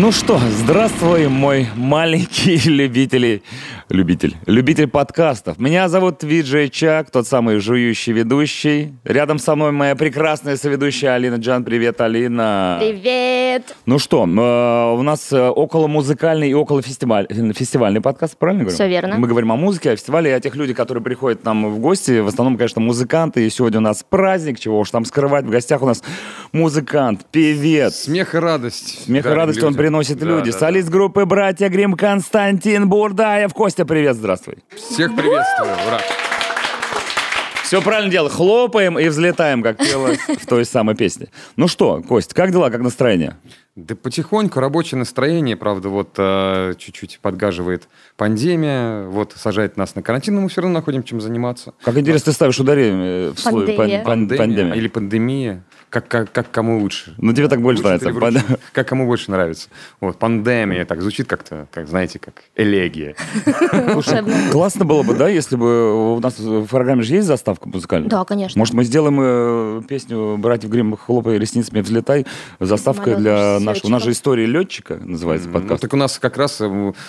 Ну что, здравствуй, мой маленький любитель, любитель, любитель подкастов. Меня зовут Виджей Чак, тот самый жующий ведущий. Рядом со мной моя прекрасная соведущая Алина Джан. Привет, Алина. Привет. Ну что, э, у нас э, около музыкальный и около фестиваль, фестивальный подкаст, правильно говорю? Все верно. Мы говорим о музыке, о фестивале, и о тех людях, которые приходят к нам в гости. В основном, конечно, музыканты. И сегодня у нас праздник, чего уж там скрывать. В гостях у нас музыкант, певец. Смех и радость. Смех и радость он людям. приносит Да, люди. да, Солист группы «Братья Грим» Константин Бурдаев. Костя, привет, здравствуй. Всех приветствую. Ура. Все правильно дело. Хлопаем и взлетаем, как пелось в той самой песне. Ну что, Кость, как дела, как настроение? Да потихоньку рабочее настроение, правда, вот э, чуть-чуть подгаживает пандемия, вот сажает нас на карантин, но мы все равно находим чем заниматься. Как интересно ты ставишь ударение в слой Пандемия. пан- пан- Пандемия, пандемия. или пандемия, как, как, как кому лучше. Ну, тебе так больше Лучше нравится. Как кому больше нравится. Вот, пандемия, так звучит как-то, как, знаете, как элегия. Классно было бы, да, если бы у нас в программе же есть заставка музыкальная? Да, конечно. Может, мы сделаем э, песню «Братьев Грим, хлопай ресницами, взлетай», заставкой Самолет для нашего... У нас же. «История летчика» называется Ну, подкаст. так у нас как раз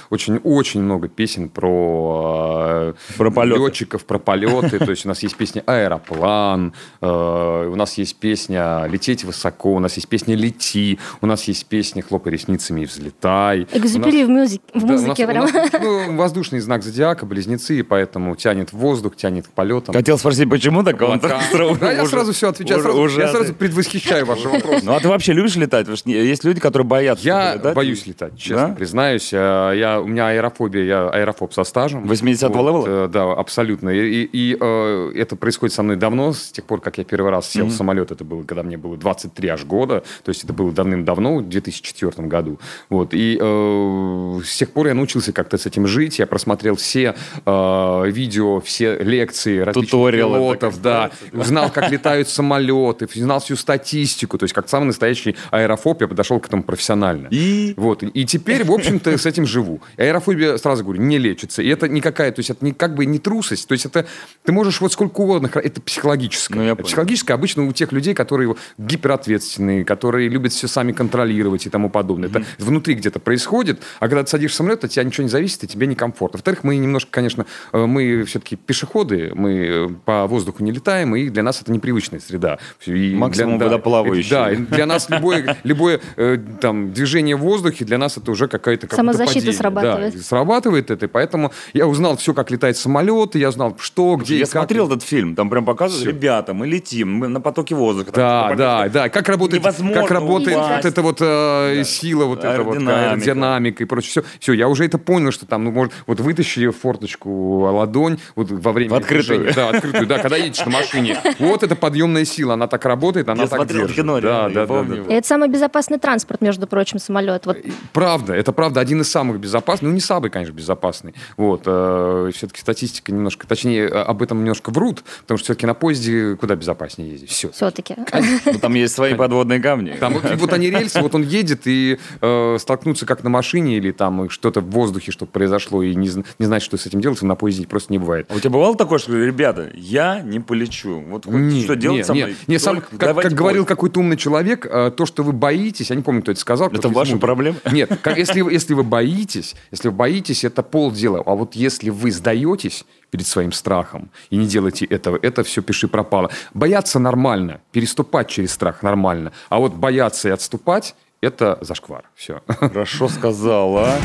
очень-очень много песен про, э, Про полеты. летчиков, про полеты. То есть у нас есть песня «Аэроплан», э, у нас есть песня «Лететь высоко», у нас есть песня «Лети», у нас есть песня «Хлопай ресницами и взлетай». Экзюпери в, музыке, в Да, у нас- музыке у нас, ну, воздушный знак зодиака, близнецы, и поэтому тянет в воздух, тянет к полетам. Хотел спросить, почему так? а он Да, я сразу все отвечаю, уже- сразу- уже я сразу предвосхищаю ваши вопросы. Ну, а ты вообще любишь летать? Потому что есть люди, которые боятся Я летать. боюсь летать, честно Да? признаюсь. Э, Я, у меня аэрофобия, я аэрофоб со стажем. 80-го левела? э, Да, абсолютно. И, и- и, э, это происходит со мной давно, с тех пор, как я первый раз сел в самолет. Это было, когда мне было 23 аж года. То есть это было давным-давно, в 2004 году. Вот. И э, с тех пор я научился как-то с этим жить. Я просмотрел все э, видео, все лекции различных Туториалы, пилотов, да. Узнал, как летают самолеты, знал всю статистику. То есть как самый настоящий аэрофоб я подошел к этому профессионально. И? Вот. И теперь, в общем-то, с этим живу. Аэрофобия, сразу говорю, не лечится. И это никакая, то есть это не, как бы не трусость. То есть это ты можешь вот сколько угодно, это психологическое. Ну, Это психологическое обычно у тех людей, которые гиперответственные, которые любят все сами контролировать и тому подобное. Это внутри где-то происходит, а когда ты садишься в самолет, от тебя ничего не зависит, и тебе некомфортно. Во-вторых, мы немножко, конечно, э, мы все-таки пешеходы, мы э, по воздуху не летаем, и для нас это непривычная среда. И Максимум для- да, водоплавающий. Да, и для нас любое, любое э, там, движение в воздухе для нас это уже какая-то какое-то Самозащита падение. срабатывает. Да, и срабатывает это, и поэтому я узнал все, как летает самолет, и я знал, что, где и Я как. смотрел этот фильм, там прям показывают, Всё. ребята, мы летим, мы на потоке воздуха. Там Да, да, да. Как работает, Невозможно как работает упасть. вот эта вот э, сила, вот эта вот Аэродинамика. аэродинамика и прочее. Все, все, я уже это понял, что там, ну, может, вот вытащи форточку, ладонь, вот во время В открытую. движения. Да, открытую, да, когда едешь на машине. Вот эта подъемная сила, она так работает, она Я так смотрел держит. кино, да, да, да, да. И это самый безопасный транспорт, между прочим, самолет. Вот Правда, это правда, один из самых безопасных, ну не самый, конечно, безопасный. Вот, э, все-таки статистика немножко, точнее, э, об этом немножко врут, потому что все-таки на поезде куда безопаснее ездить, все. все-таки. Ну, Там есть свои подводные камни. Там вот, и вот они рельсы, вот он едет и э, столкнуться как на машине или там что-то в воздухе, что произошло, и не, зн- не знать, что с этим делать, на поезде просто не бывает. А у тебя бывало такое, что, ребята, я не полечу. Вот что делать со мной? сам- как, говорил какой-то умный человек, э, то, что вы боитесь, я не помню, кто это сказал. Это ваша проблема? Нет, как, если, вы- если вы боитесь, если вы боитесь, это полдела. А вот если вы сдаетесь перед своим страхом и не делаете этого, это все пиши пропало. Бояться нормально, переступать через страх нормально, а вот бояться и отступать это зашквар. Все. Хорошо сказала.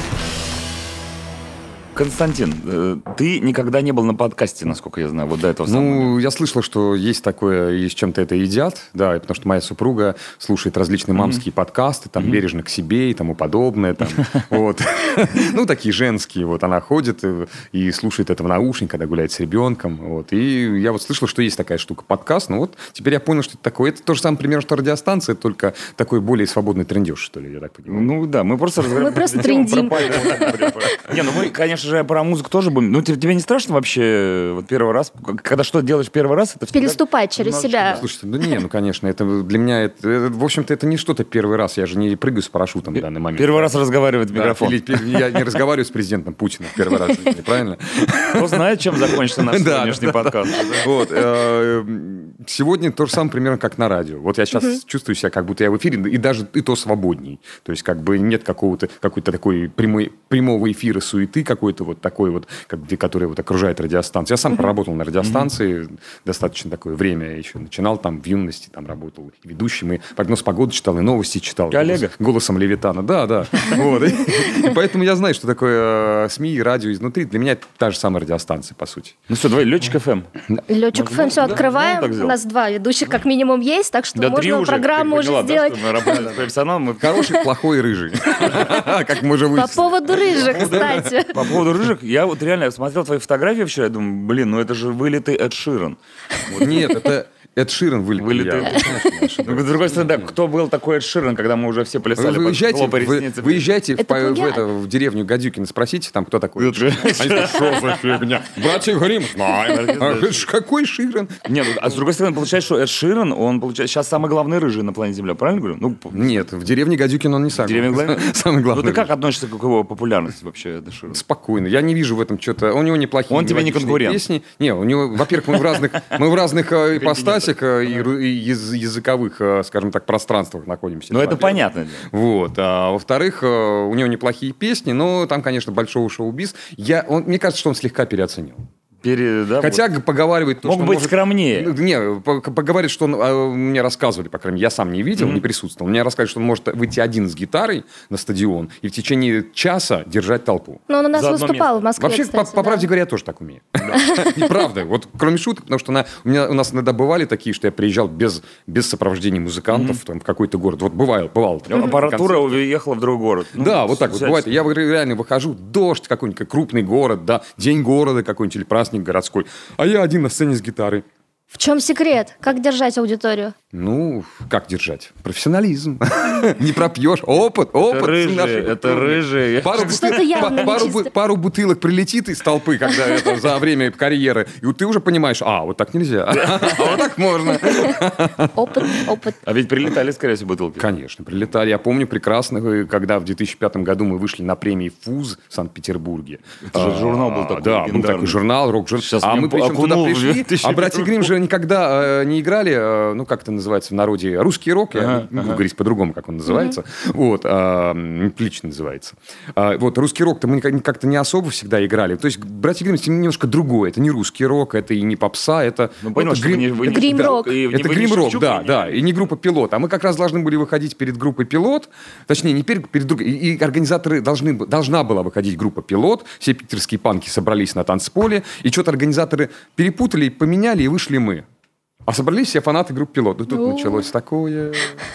Константин, э, ты никогда не был на подкасте, насколько я знаю, вот до этого самого. Ну, я слышал, что есть такое, и с чем-то это едят, да, потому что моя супруга слушает различные мамские подкасты, там, бережно к себе и тому подобное, там, вот. Ну, такие женские, вот, она ходит и, и слушает это в наушник, когда гуляет с ребенком, вот, и я вот слышал, что есть такая штука, подкаст, ну, вот, теперь я понял, что это такое, это то же самое, примерно, что радиостанция, только такой более свободный трендеж, что ли, я так понимаю. Ну да, мы просто. Мы просто трендим. Не, ну мы, конечно же, про музыку тоже будем. Ну тебе тебе не страшно вообще э, вот первый раз, когда что-то делаешь первый раз, это Переступать через себя. да. Слушайте, ну не, ну конечно, это для меня, это, это, в общем-то, это не что-то первый раз, я же не прыгаю с парашютом в данный момент. Первый раз разговаривает в Да, микрофон. или- или я не разговариваю с президентом Путиным в первый раз правильно? Кто знает, чем закончится наш Да, сегодняшний да, подкаст. Вот. э, Сегодня то же самое примерно как на радио. Вот я сейчас чувствую себя, как будто я в эфире, и даже и то свободней. То есть как бы нет какого-то какой-то такой прямой, прямого эфира суеты какой-то вот такой вот, который вот окружает радиостанцию. Я сам проработал на радиостанции достаточно такое время. Я еще начинал там в юности, там работал ведущим, и прогноз погоды читал, и новости читал. Коллега. Голос- голосом Левитана. Да, да. Вот. И и поэтому я знаю, что такое э, СМИ и радио изнутри. Для меня это та же самая радиостанция, по сути. Ну что, давай, Летчик ФМ. Летчик Можно- ФМ, все, да, открываем. У нас два ведущих как минимум есть, так что Да можно уже. программу уже сделать. что мы работаем с профессионалом. мы- Хороший, плохой и рыжий. Как мы уже По поводу рыжих, кстати. По поводу рыжих, я вот реально смотрел твои фотографии вчера, я думаю, блин, ну это же вылитый Эд Ширан. Нет, это Эд Ширен вылетел. Ну, с другой стороны, да, кто был такой Эд Ширан, когда мы уже все Вы плясали под выезжайте, хлопай вы- выезжайте в, по- в это, в деревню Гадюкина, спросите там, кто такой. Они скажут, что за фигня? Братья Грим, знаем. А, ж Какой Ширен? Нет, ну, а с другой стороны, получается, что Эд Ширан, он получается сейчас самый главный рыжий на планете Земля, правильно говорю? Ну, Нет, в деревне Гадюкин он не сам. деревня главный. Самый Ну, главный. ты как относишься к его популярности вообще, Эда Ширана? Спокойно. Я не вижу в этом что-то. У него неплохие Он тебе не конкурент. песни. Не, у него, во-первых, мы в разных, мы в разных э, ипостасях э, и, ру- и яз- языковых, э, скажем так, пространствах находимся. Ну, это понятно. Вот. А во-вторых, э, у него неплохие песни, но там, конечно, большого шоу-биз. Я, он, мне кажется, что он слегка переоценил. Пере, да, Хотя г- поговаривает... то, Мог что быть может- скромнее. Ну, Не, по- поговаривает, что он... а, Мне рассказывали, по крайней мере, я сам не видел, не присутствовал. Мне рассказывали, что он может выйти один с гитарой на стадион и в течение часа держать толпу. Но он у нас За выступал в Москве, Вообще, кстати, по, по да. правде говоря, я тоже так умею. Неправда. Вот кроме шуток, потому что на- у, меня, у нас иногда бывали такие, что я приезжал без, без сопровождения музыкантов там, в какой-то город. Вот бывало, бывало. такое. Аппаратура уехала в другой город. Ну, Да, вот так вот бывает. Я реально выхожу, дождь какой-нибудь, как крупный город, да, день города какой-нибудь или праздник городской. А я один на сцене с гитарой. В чем секрет? Как держать аудиторию? Ну, как держать? Профессионализм. Не пропьешь. Опыт, опыт. это рыжие. Пару, бутылок прилетит из толпы, когда это за время карьеры, и вот ты уже понимаешь, а, вот так нельзя, а вот так можно. Опыт, опыт. А ведь прилетали, скорее всего, бутылки. Конечно, прилетали. Я помню прекрасно, э, когда в 2005 году мы вышли на премии ФУЗ в Санкт-Петербурге. Это же А, журнал был такой Да, был такой журнал, рок-журнал. А мы причем туда пришли, 2001 а братья Грим же никогда э, не играли, э, ну, как это называется в народе, русский рок, я Ага, не ага. говорить по-другому, как он называется. Вот, а, лично называется. А, Вот, русский рок-то мы как-то не особо всегда играли. То есть братья Грим немножко другое. Это не русский рок, это и не попса, это... Ну, понял, это что Грим-рок. Это грим-рок, да, и не- да, и не группа «Пилот». А мы как раз должны были выходить перед группой «Пилот», точнее, не перед, перед другой, и, организаторы должны, должна была выходить группа «Пилот», все питерские панки собрались на танцполе, и что-то организаторы перепутали, поменяли, и вышли мы. А собрались все фанаты группы «Пилот». И тут Ну. началось такое...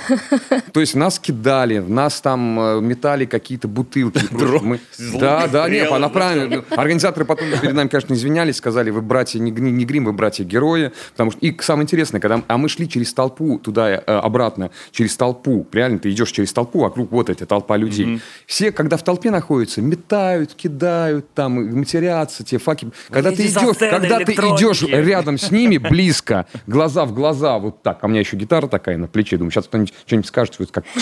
То есть нас кидали, нас там э, метали какие-то бутылки. Мы- Да, да, нет, она правильно. Организаторы потом перед нами, конечно, извинялись, сказали, вы братья не, не грим, вы братья-герои. Потому что... И самое интересное, когда... А мы шли через толпу туда, э, обратно, через толпу. Реально, ты идешь через толпу, вокруг вот эта толпа людей. Все, когда в толпе находятся, метают, кидают, там, матерятся, те факи. Когда ты идешь, когда ты идешь рядом с ними, близко, глаза в глаза, вот так. А у меня еще гитара такая на плече. Думаю, сейчас кто-нибудь что-нибудь скажет. Вот как...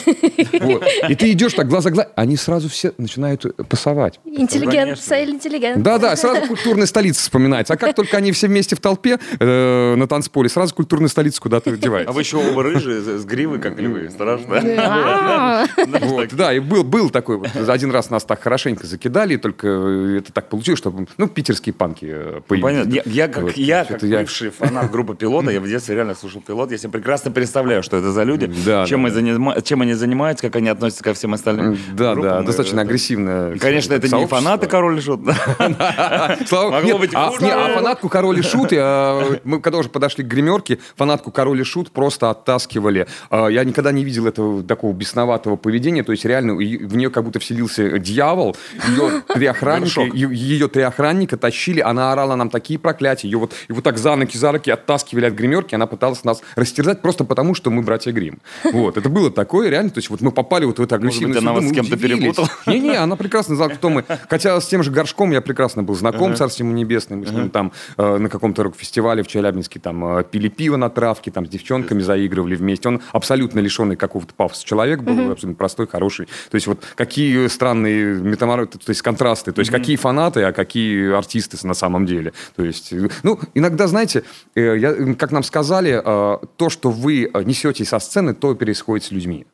Вот. И ты идешь так, глаза в глаза. Они сразу все начинают э, пасовать. Интеллигенция или интеллигент? Да-да, сразу культурная столица вспоминается. А как только они все вместе в толпе э, на танцполе, сразу культурная столица куда-то А девается. вы еще оба рыжие, с гривы, как львы. Страшно. А, да, и был, был такой. Один раз нас так хорошенько закидали, только э, это так получилось, что, ну, питерские панки э, появились. Понятно. Я, как, бывший фанат группы «Пилота», я в детстве реально слушал «Пилот», я себе прекрасно представляю, что это за люди, Да, чем, да, они чем они занимаются, как они относятся ко всем остальным Да, группам. да, И достаточно это- агрессивно. Конечно, это не фанаты «Король и Шут». Могло быть а, а фанатку Король и Шут, я- мы когда уже подошли к гримерке, фанатку Король и Шут просто оттаскивали. А, Я никогда не видел этого такого бесноватого поведения, то есть реально в нее как будто вселился дьявол. Ее три охранника, ее три охранника тащили, она орала нам такие проклятия, ее вот, и вот так за ноги, за руки оттаскивали от гримерки, она пыталась нас растерзать просто потому, что мы братья Грим. Вот, это было такое реально, то есть вот мы попали вот в эту агрессивную быть, она с кем-то перепутала? Не-не, она прекрасно знала, кто мы. Хотя с тем же Горшком я прекрасно был знаком, царство ему небесное. Мы с ним там э, на каком-то рок-фестивале в Челябинске там э, пили пиво на травке, там с девчонками заигрывали вместе. Он абсолютно лишенный какого-то пафоса человек был, абсолютно простой, хороший. То есть вот какие странные метаморфозы, то есть контрасты, то есть какие фанаты, а какие артисты на самом деле. То есть, ну, иногда, знаете, э, я, как нам сказали, э, то, что вы э, несете со сцены, то происходит с людьми.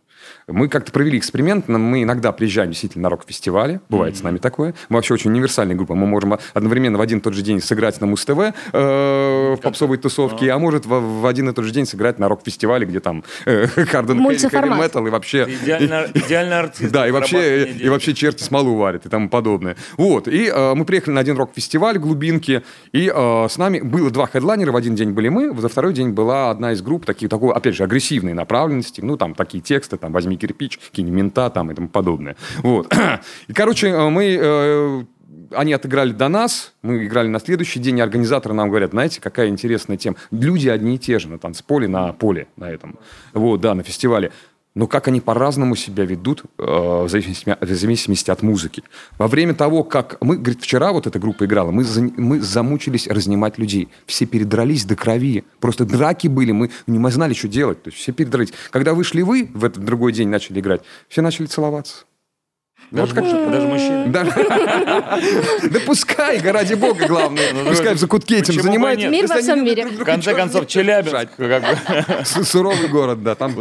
Мы как-то провели эксперимент, но мы иногда приезжаем действительно на рок-фестивале, бывает mm-hmm. с нами такое. Мы вообще очень универсальная группа, мы можем одновременно в один и тот же день сыграть на Муз-ТВ э, в попсовой тусовке, а, а может в, в один и тот же день сыграть на рок-фестивале, где там э, Харден Хэви Метал и вообще... Идеальный артист. Да, и вообще, и вообще черти смолу варят и тому подобное. Вот, и э, мы приехали на один рок-фестиваль глубинки, и э, с нами было два хедлайнера, в один день были мы, за второй день была одна из групп, такие, такой, опять же, агрессивной направленности, ну, там, такие тексты, там, возьми кирпич, кинь мента там и тому подобное. Вот. И, короче, э, мы э, они отыграли до нас, мы играли на следующий день, и организаторы нам говорят, знаете, какая интересная тема. Люди одни и те же на танцполе, на поле на этом. Вот, да, на фестивале но как они по-разному себя ведут э, в, зависимости, в зависимости от музыки. Во время того, как мы, говорит, вчера вот эта группа играла, мы, за, мы замучились разнимать людей. Все передрались до крови. Просто драки были, мы не знали, что делать. То есть все передрались. Когда вышли вы в этот другой день начали играть, все начали целоваться. Даже, вот как... даже мужчины? Да пускай, ради бога, главное. Ну, пускай в закутке этим занимается. Мир во всем мире. В конце концов, Челябинск. Суровый город, да. Там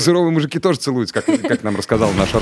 суровые мужики тоже целуются, как нам рассказал наш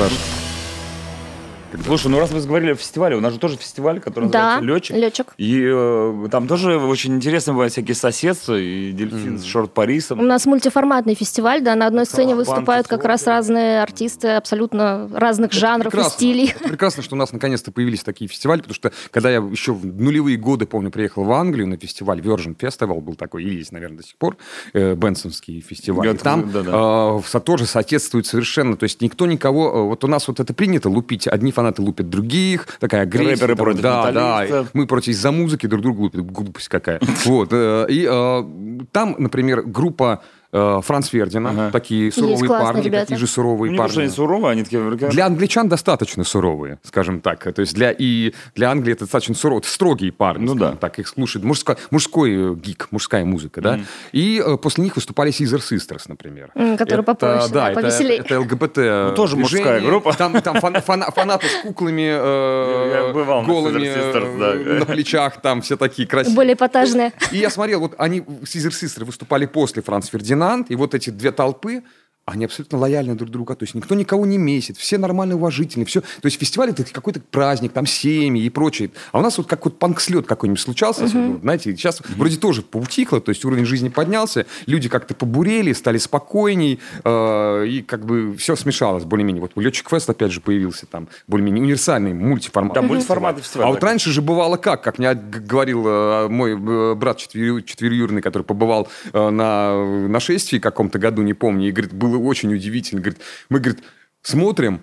Раш. Слушай, ну раз вы говорили о фестивале, у нас же тоже фестиваль, который называется да, Летчик. Летчик. И э, там тоже очень интересно бывают всякие соседства, и дельфин mm. с шорт-парисом. У нас мультиформатный фестиваль, да, на одной сцене выступают как раз разные артисты абсолютно разных это жанров прекрасно. и стилей. Это прекрасно, что у нас наконец-то появились такие фестивали, потому что когда я еще в нулевые годы, помню, приехал в Англию на фестиваль Virgin Festival, был такой, и есть, наверное, до сих пор, э, Бенсонский фестиваль. Я, там да, да. Э, тоже соответствует совершенно, то есть никто никого, э, вот у нас вот это принято лупить одни фанаты лупят других, такая агрессия. Рэперы там, против Да, да. Мы против из-за музыки друг друга лупят, глупость какая. Вот. Э, и э, там, например, группа Франц Фердина, ага. такие суровые парни, ребята. такие же суровые ну, парни. они суровые, они такие... Для англичан достаточно суровые, скажем так. То есть для, и для Англии это достаточно суровые, строгие парни, ну да. так, их слушают. Мужской, мужской э, гик, мужская музыка, да. Mm. И э, после них выступали Caesar Sisters, например. Mm, которые попроще, да, да, это, это ЛГБТ ну, Тоже мужская группа. Там, там фан, фан, фанаты с куклами э, бывал голыми на, Sisters, да. на плечах, там все такие красивые. Более эпатажные. И я смотрел, вот они, Caesar Sisters выступали после Франц Фердинанд, и вот эти две толпы, они абсолютно лояльны друг другу, то есть никто никого не месит, все нормально уважительны, все. То есть фестиваль это какой-то праздник, там семьи и прочее. А у нас вот как вот панк-слет какой-нибудь случался, uh-huh. знаете, сейчас uh-huh. вроде тоже поутихло, то есть уровень жизни поднялся, люди как-то побурели, стали спокойней, э, и как бы все смешалось более-менее. Вот Летчик Фест опять же появился там, более-менее универсальный мультиформат. Да, мультиформатный фестиваль. А вот раньше же бывало как, как мне говорил э, мой э, брат четверюрный, который побывал э, на нашествии каком-то году, не помню, и говорит, было очень удивительно. Говорит, мы, говорит, смотрим,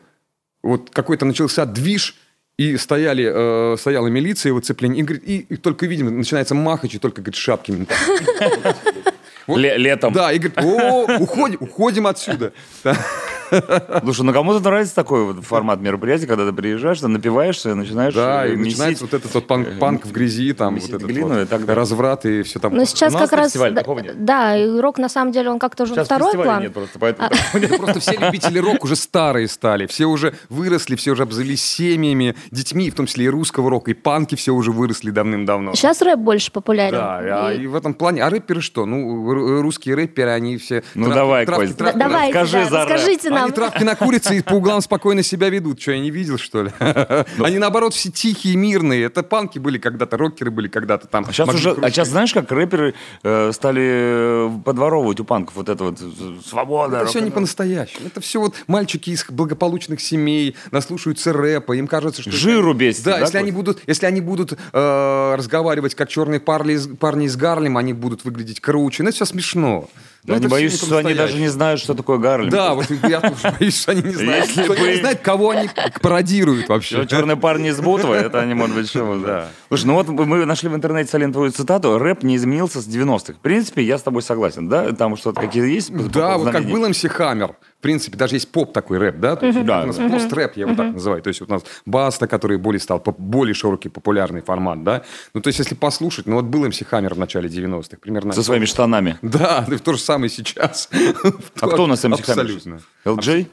вот какой-то начался движ, и стояли, э, стояла милиция, его цепление, и, говорит, и, и только видим, начинается махач, и только, говорит, шапки Вот, Летом. Да, и говорит, о, уходим, уходим отсюда. Слушай, ну кому-то нравится такой вот формат мероприятия, когда ты приезжаешь, ты напиваешься, начинаешь Да, и начинается вот этот вот панк, панк в грязи, там вот этот глину, вот, и так разврат и все там. Но сейчас как раз... Да, да, и рок на самом деле, он как-то уже второй план. нет просто, поэтому... А. Просто все любители рок уже старые стали, все уже выросли, все уже обзавелись семьями, детьми, в том числе и русского рока, и панки все уже выросли давным-давно. Сейчас рэп больше популярен. Да, и в этом плане... А рэперы что? Ну, русские рэперы, они все... Ну давай, Кость, расскажи за Расскажите нам. Они травки на курице и по углам спокойно себя ведут. Что, я не видел, что ли? Ну. Они, наоборот, все тихие, мирные. Это панки были когда-то, рокеры были когда-то там. А сейчас, уже, а сейчас знаешь, как рэперы э, стали э, подворовывать у панков вот это вот свобода. Это все не по-настоящему. Это все вот мальчики из благополучных семей наслушаются рэпа, им кажется, что... Жиру бесит. Да, да если, они будут, если они будут э, разговаривать как черные парни, парни из Гарлема, они будут выглядеть круче. Ну, это все смешно. Ну, я не боюсь, что они даже не знают, что такое Гарлем. Да, вот я тоже боюсь, что они не знают. Что они не знают, кого они пародируют вообще. Черные парни из Бутова, это они, может быть, что да. Слушай, ну вот мы нашли в интернете, твою цитату. Рэп не изменился с 90-х. В принципе, я с тобой согласен, да? Там что-то какие-то есть? Да, вот как был МС Хаммер В принципе, даже есть поп такой рэп, да? То есть, Да, у нас да. пост-рэп, я его так называю. То есть вот у нас Баста, который более стал более широкий, популярный формат, да? Ну, то есть если послушать, ну вот был МС Хаммер в начале 90-х, примерно. Со своими штанами. Да, да, то же самое сейчас. А кто у нас МС Хаммер? Абсолютно. LJ?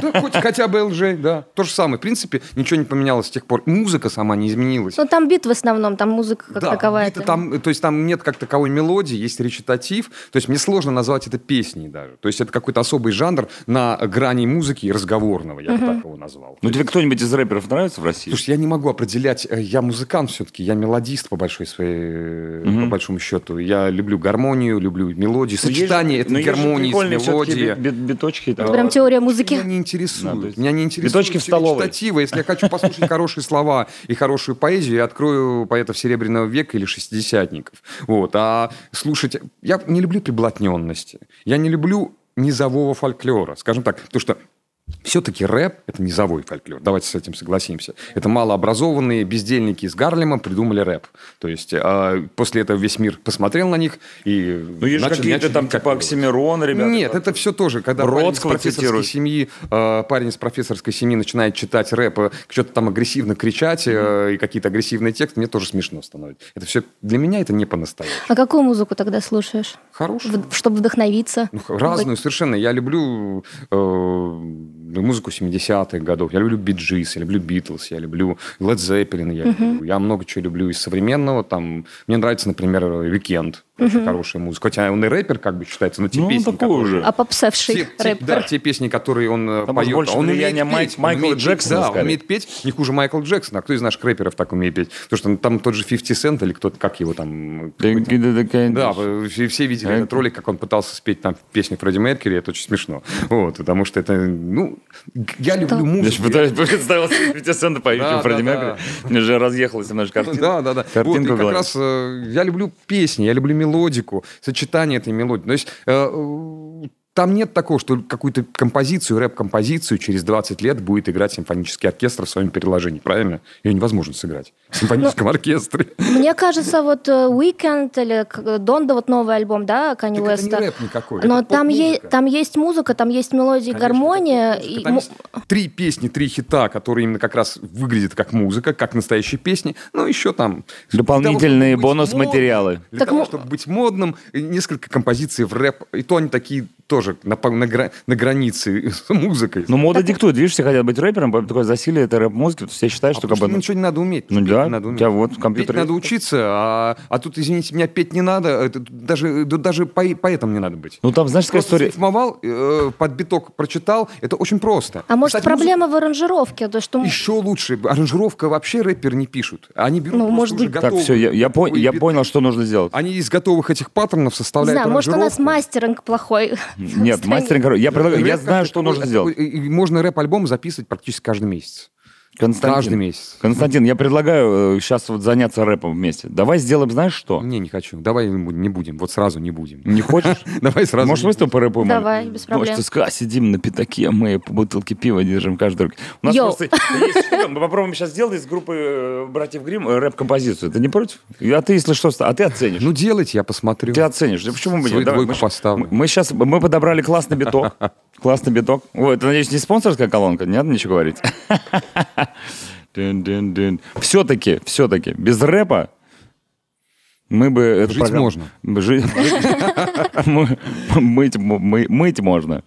Да, хоть хотя бы LJ, да. То же самое. В принципе, ничего не поменялось с тех пор. Музыка сама не изменилась. Ну, там бит в основном, там музыка как Да, таковая. биты там, то есть там нет как таковой мелодии, есть речитатив. То есть мне сложно назвать это песней даже. То есть это какой-то особый жанр на грани музыки и разговорного, я бы так его назвал. Ну, тебе кто-нибудь из рэперов нравится в России? Слушай, я не могу определять, э, я музыкант все-таки, я мелодист по большой своей, по большому счету. Я люблю гармонию, люблю мелодию, сочетание этой гармонии с мелодией. бит- бит- Биточки. прям теория музыки. Меня не интересует. Меня не интересует биточки в столовой. Если я хочу послушать хорошие слова и хорошую поэзию, я открою поэтов Серебряного века или шестидесятников. Вот. А слушать... Я не люблю приблотненности. Я не люблю низового фольклора. Скажем так, потому что все-таки рэп – это низовой фольклор. Давайте с этим согласимся. Это малообразованные бездельники из Гарлема придумали рэп. То есть э, после этого весь мир посмотрел на них и Ну, есть же начали- какие-то начали там, типа, копировать. Оксимирон, ребята. Нет, это все тоже, когда парень из профессорской семьи, э, парень из профессорской семьи начинает читать рэп, что-то там агрессивно кричать э, и какие-то агрессивные тексты, мне тоже смешно становится. Это все для меня это не по-настоящему. А какую музыку тогда слушаешь? Хорошо. В- чтобы вдохновиться? Ну, разную совершенно. Я люблю э, музыку 70-х годов. Я люблю Bee Gees, я люблю Битлз, я люблю Led Zeppelin. Я, люблю. я много чего люблю из современного. Там, мне нравится, например, Weeknd. Очень хорошая музыка. Хотя он и рэпер, как бы считается, но те Ну, песни, такой которые- уже. А попсевший рэпер? да, те песни, которые он э, Там поет, больше он умеет Май- петь, он Майкла умеет петь, Джексона, да, скорее. он умеет петь не хуже Майкла Джексона. А кто из наших рэперов так умеет петь? Потому что там тот же 50 Cent или кто-то, как его там... Да, все, видели А этот ролик, как он пытался спеть там песню Фредди Меркьюри, это очень смешно. Вот, потому что это, ну, я люблю Я музыку. же пытаюсь представил себе 50 центов по YouTube Фредди Меркьюри. Мне же разъехалась немножко картинка. Да, да, да. Вот, как раз э, я люблю песни, я люблю мелодику, сочетание этой мелодии. То есть э, там нет такого, что какую-то композицию, рэп-композицию через 20 лет будет играть симфонический оркестр в своем переложении, правильно? Ее невозможно сыграть в симфоническом Ну, оркестре. Мне кажется, вот э, Weekend или Донда, вот новый альбом, да, Канни Так это не рэп никакой, Но это там, е- там есть музыка, там есть мелодия, Конечно, гармония. и Там му- есть три песни, три хита, которые именно как раз выглядят как музыка, как настоящие песни. Ну, еще там... Дополнительные бонус-материалы. Для того, чтобы быть модным, несколько композиций в рэп. И то они такие тоже на, по- на, гра- на границе с музыкой. Ну, мода диктует. Видишь, все хотят быть рэпером, поэтому такое засилие этой рэп-музыки. Все считают, А что потому как бы... ничего не надо уметь. Ну да, надо у уметь. тебя вот компьютер Петь надо учиться, а, а тут, извините меня, петь не надо. Это даже, да даже поэ- поэтом не надо быть. Ну, там, знаешь, такая Просто история... срифмовал, э, под биток прочитал. Это очень просто. А может, Кстати, проблема в аранжировке? То, что... Еще лучше. Аранжировка вообще рэпер не пишут. Они берут Ну, просто может уже быть- Так, все, я, я, по- я понял, что нужно сделать. Они из готовых этих паттернов Не составляют знаю, может, у нас мастеринг плохой. Нет, мастеринг... Я, предлагаю- я знаю, что нужно сделать. и Можно рэп-альбом записывать практически каждый месяц. Константин, Каждый месяц. Константин, я предлагаю сейчас вот заняться рэпом вместе. Давай сделаем, знаешь что? Не, не хочу. Давай не будем. Вот сразу не будем. Не хочешь? Давай сразу. Может, не мы с тобой порэпуем? Давай, без проблем. Может, СКА сидим на пятаке, мы по бутылке пива держим каждый руки. У нас просто есть Мы попробуем сейчас сделать из группы э, братьев Грим рэп-композицию. Ты не против? А ты, если что, а ты оценишь. Ну, делайте, я посмотрю. Ты оценишь. Почему мы поставлю. Мы сейчас, мы подобрали классный биток. Классный биток. Ой, это, надеюсь, не спонсорская колонка? Не надо ничего говорить. Все-таки, все-таки, без рэпа мы бы... эту Жить программу- можно. Жить- Мыть мы- мыть можно.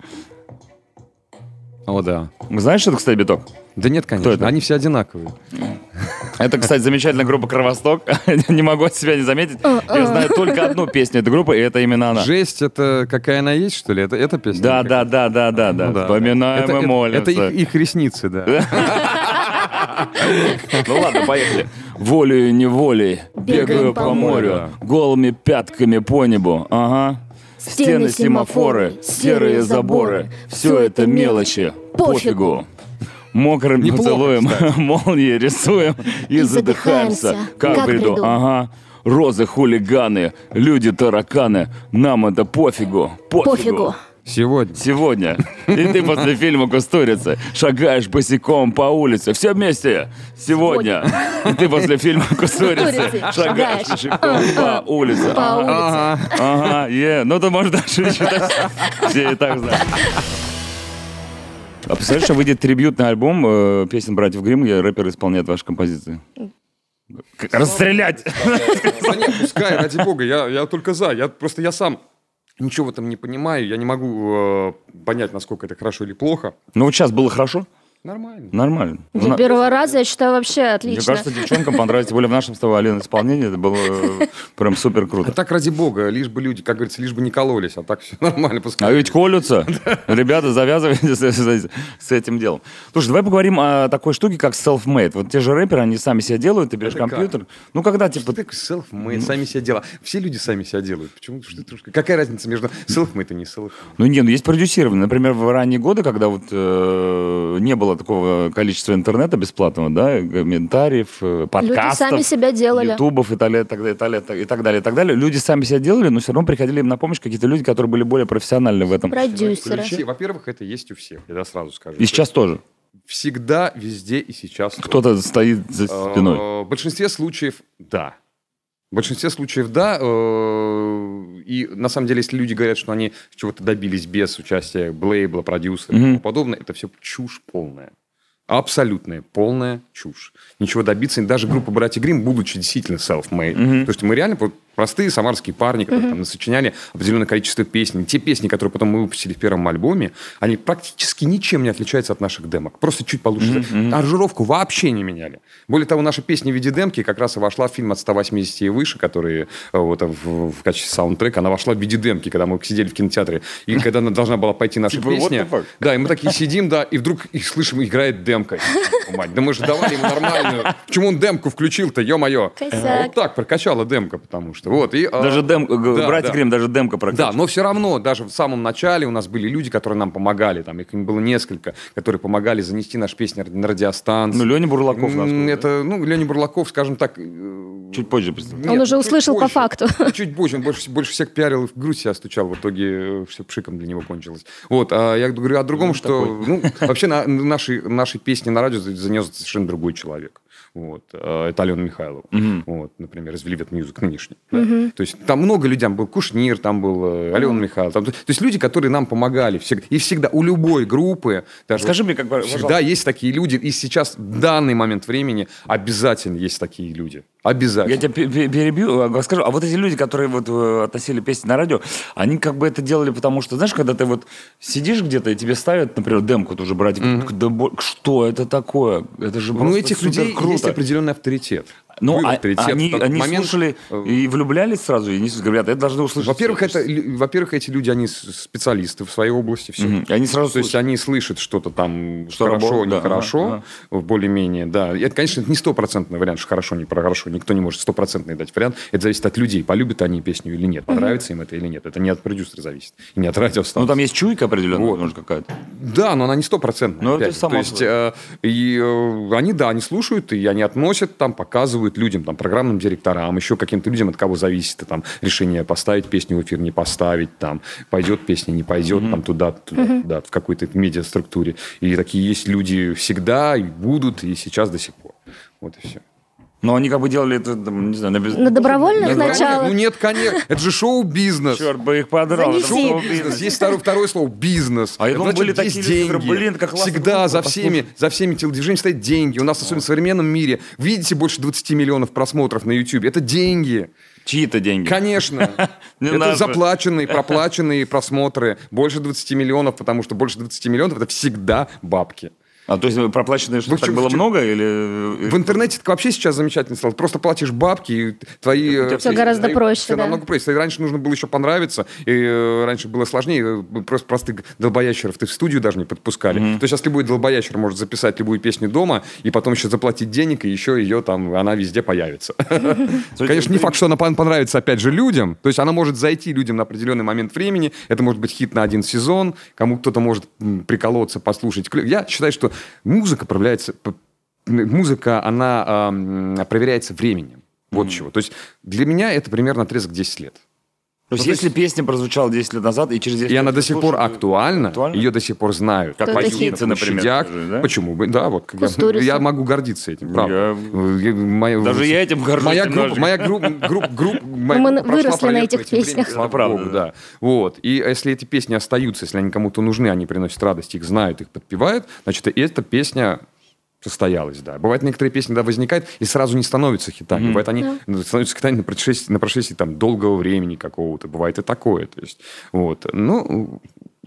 О, да. Знаешь, что это, кстати, биток? Да нет, конечно. это? Они все одинаковые. Это, кстати, замечательная группа «Кровосток». Не могу от себя не заметить. Я знаю только одну песню этой группы, и это именно она. Жесть, это какая она есть, что ли? Это, это песня? Да, да, да, да, да, Ну да. да. Вспоминаем это, и молимся. Это их, их ресницы, да. Ну ладно, поехали. Волей и неволей бегаю по морю, голыми пятками по небу. Ага. Стены, семафоры, серые заборы. Все это мелочи. Пофигу. Мокрым Неплохо, поцелуем кстати. молнии рисуем и, И задыхаемся. задыхаемся, Как, как приду. приду. Ага. Розы хулиганы, люди тараканы. Нам это пофигу. Пофигу. Пофигу. Сегодня. Сегодня. И ты после фильма «Кустурица» шагаешь босиком по улице. Все вместе. Сегодня. И ты после фильма «Кустурица» «Кустурицы» шагаешь шагаешь. босиком по улице. По улице. Ага, е. Ну, ты можешь дальше читать. Все и так знают. А представляешь, что выйдет трибютный альбом э, песен братьев Гримм, где рэперы исполняют ваши композиции? Расстрелять! Да нет, пускай, ради бога, я, я только за. Я просто я сам ничего в этом не понимаю, я не могу э, понять, насколько это хорошо или плохо. Ну вот сейчас было хорошо? Нормально. Нормально. Для Ну, первого раза, я считаю, вообще отлично. Мне кажется, девчонкам понравилось, тем более в нашем с тобой Алина исполнении, это было э, прям супер А круто. так ради бога, лишь бы люди, как говорится, лишь бы не кололись, а так все нормально. Пускай. А ведь колются. Ребята, завязывайте с, этим делом. Слушай, давай поговорим о такой штуке, как self-made. Вот те же рэперы, они сами себя делают, ты берешь компьютер. Ну, когда, Что типа, такое self-made? Сами себя делают. Все люди сами себя делают. Почему? Что Какая разница между self-made и не self-made? Ну, не, ну есть продюсирование. Например, в ранние годы, когда вот э, не было такого количества интернета бесплатного, да, комментариев, э, подкастов, сами себя делали. ютубов и так далее, и так далее, и так далее, и так далее, и так далее. Люди сами себя делали, но все равно приходили им на помощь какие-то люди, которые были более профессиональны в этом. Продюсеры. Ключи, Во-первых, это есть у всех, я сразу скажу. И сейчас тоже. Всегда, везде и сейчас. Кто-то стоит за спиной. Э, В большинстве случаев да. В большинстве случаев да. э, И на самом деле, если люди говорят, что они чего-то добились без участия лейбла, продюсера и тому подобное, это все чушь полная. Абсолютная, полная чушь. Ничего добиться, даже группа «Братья Грим, будучи действительно self-made. То есть мы реально простые самарские парни, которые там сочиняли определенное количество песен. Те песни, которые потом мы выпустили в первом альбоме, они практически ничем не отличаются от наших демок. Просто чуть получше. Аранжировку вообще не меняли. Более того, наша песня в виде демки как раз и вошла в фильм от 180 и выше, который э, вот, в, в качестве саундтрека, она вошла в виде демки, когда мы сидели в кинотеатре. И когда она должна была пойти наша Типа, песня, да, и мы такие сидим, да, и вдруг и слышим, играет демка. Мать, да мы же давали ему нормальную. Почему он демку включил-то, ё-моё? Вот так прокачала демка, потому что. Вот, и, а, Даже дем, да, братья да. Грим, даже демка практически. да, но все равно, даже в самом начале у нас были люди, которые нам помогали, там их было несколько, которые помогали занести наши песни на радиостанцию. Ну, Леня Бурлаков, насколько, Это, ну, Леня Бурлаков, скажем так... э, Чуть позже представь. Он уже чуть услышал по позже. факту. Ну, Чуть позже, он больше, больше всех пиарил и в грудь себя стучал, в итоге все пшиком для него кончилось. Вот, а я говорю о другом, что ну, вообще на, наши, наши песни на радио занес совершенно другой человек. Вот, а, это Алена Михайлова, вот, например, из Velvet Music нынешний. да. То есть там много людей, там был Кушнир, там был э, Алена Михайлова. там- то есть люди, которые нам помогали всегда. И всегда у любой группы, даже Скажи мне, как бы, всегда пожалуйста. есть такие люди. И сейчас, в данный момент времени, обязательно есть такие люди. Обязательно. Я тебя пе- пе- перебью, а, скажу, а вот эти люди, которые вот э, относили песни на радио, они как бы это делали, потому что, знаешь, когда ты вот сидишь где-то, и тебе ставят, например, демку тоже брать, бо- что это такое? Это же Ну, просто этих людей круто. есть определенный авторитет. Ну, а- они, они момент, слушали э, и влюблялись сразу, и они говорят, это должны услышать. Во-первых, это, во-первых, эти люди, они специалисты в своей области. Все. Мгм. И они сразу То есть слышат. они слышат что-то там Что хорошо, работает, да, нехорошо, ага, более-менее, да. И Это, конечно, это не стопроцентный вариант, что хорошо, не хорошо. Никто не может стопроцентный дать вариант. Это зависит от людей, полюбят они песню или нет, понравится им это или нет. Это не от продюсера зависит, и не от радиостанции. Ну, там есть чуйка определенная, Вот. может, какая-то. Да, но она не стопроцентная. Ну, это То есть, э, и, э, они, да, они слушают, и они относят, там, показывают людям, там, программным директорам, еще каким-то людям, от кого зависит, там, решение поставить песню в эфир, не поставить, там, пойдет песня, не пойдет, там, туда, туда, туда, в какой-то медиаструктуре. И такие есть люди всегда, и будут, и сейчас до сих пор. Вот и все. Но они как бы делали это, там, не знаю, на без... На добровольных Нет, конечно, началах. Ну нет, конечно. Это же шоу-бизнес. Черт бы их подрал. это шоу-бизнес. Бизнес. Есть второе, второе слово бизнес. А я думал, Значит, были такие люди, которые, деньги. блин, как классно Всегда за всеми, за всеми телодвижениями стоят деньги. У нас, особенно в современном мире, видите больше 20 миллионов просмотров на YouTube. Это деньги. Чьи-то деньги. Конечно. Не Это заплаченные, проплаченные просмотры. Больше 20 миллионов, потому что больше 20 миллионов это всегда бабки. А то есть проплаченные, что Вы так чё- было много или... В интернете так вообще сейчас замечательно стало. Просто платишь бабки, и твои... э, все- гораздо твои- проще, всё да. намного проще. Если раньше нужно было еще понравиться, и э, раньше было сложнее, э, просто простых долбоящеров ты в студию даже не подпускали. То есть сейчас любой долбоящер может записать любую песню дома, и потом еще заплатить денег, и еще ее там, она везде появится. Конечно, не факт, что она пон- понравится, опять же, людям. То есть она может зайти людям на определенный момент времени. Это может быть хит на один сезон. Кому кто-то может приколоться, послушать. Я считаю, что музыка проявляется... Музыка, она ам, проверяется временем. Вот чего. То есть для меня это примерно отрезок 10 лет. То есть, если песня прозвучала 10 лет назад, и через 10 И лет она ты до сих пор актуальна, актуальна? ее до сих пор знают. Как на например, да? Почему бы? Да, вот. Я, могу гордиться этим, правда. Я- Я- моя- Даже я этим горжусь Моя группа, моя группа, группа, группа, моя Мы выросли на этих песнях. Слава правда, богу, да. да. Вот. И если эти песни остаются, если они кому-то нужны, они приносят радость, их знают, их подпевают, значит, эта песня состоялась, да. Бывают некоторые песни, да, возникают и сразу не становятся хитами. Бывает, они становятся хитами на прошествии, на прошествии там, долгого времени какого-то. Бывает и такое. То есть, вот. Ну,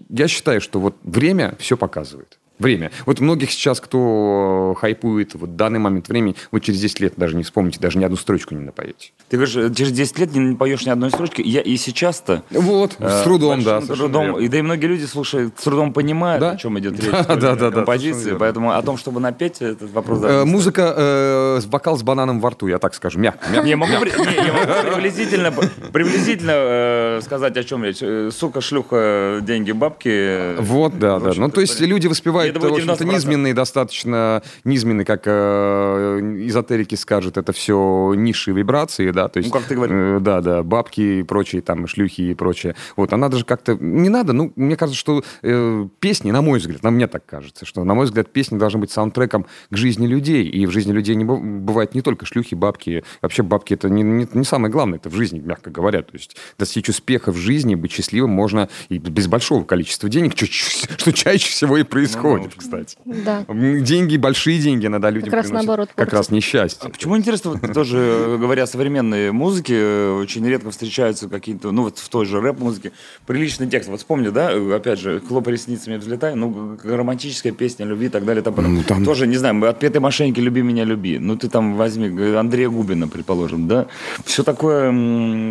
я считаю, что вот время все показывает. Время. Вот многих сейчас, кто хайпует вот в данный момент времени, вот через 10 лет даже не вспомните, даже ни одну строчку не напоете. Ты говоришь, э, через 10 лет не поешь ни одной строчки. Я и сейчас-то... Вот, с э, трудом, да. совершенно трудом, верно. и да и многие люди, слушают, с трудом понимают, Да. о чем идет речь. Да, да, да, да, композиции. верно. Поэтому о том, чтобы напеть, этот вопрос... Э, музыка, э, с- вокал с бананом во рту, я так скажу, мягко. мягко. Не, я могу, не, я могу приблизительно, приблизительно э, сказать, о чем речь. Э, Сука, шлюха, деньги, бабки. Вот, да, да. Ну, то есть люди воспевают, Думаю, в общем-то, 90%. низменные, достаточно низменные, как э, эзотерики скажут, это все низшие вибрации, да, то есть... Ну, как ты говоришь. э, да, да, бабки и прочие, там, шлюхи и прочее. Вот, она даже как-то... Не надо, ну, мне кажется, что э, песни, на мой взгляд, на мне так кажется, что, на мой взгляд, песни должны быть саундтреком к жизни людей, и в жизни людей не быв- бывает не только шлюхи, бабки. Вообще бабки это не, не, не самое главное, это в жизни, мягко говоря. То есть достичь успеха в жизни, быть счастливым можно и без большого количества денег, чё- что чаще всего и происходит, кстати. Да. Деньги, большие деньги иногда людям раз приносят наоборот Как портят. раз несчастье. А почему интересно, вот тоже э, говоря о современной музыке, э, очень редко встречаются какие-то, ну вот в той же рэп-музыке, приличный текст. Вот вспомни, да, э, опять же, хлоп ресницами взлетай, ну, романтическая песня любви и так далее. Там, Ну, там- Тоже, не знаю, мы отпетые мошенники, люби меня, люби. Ну, ты там возьми Андрея Губина, предположим, да. Все такое,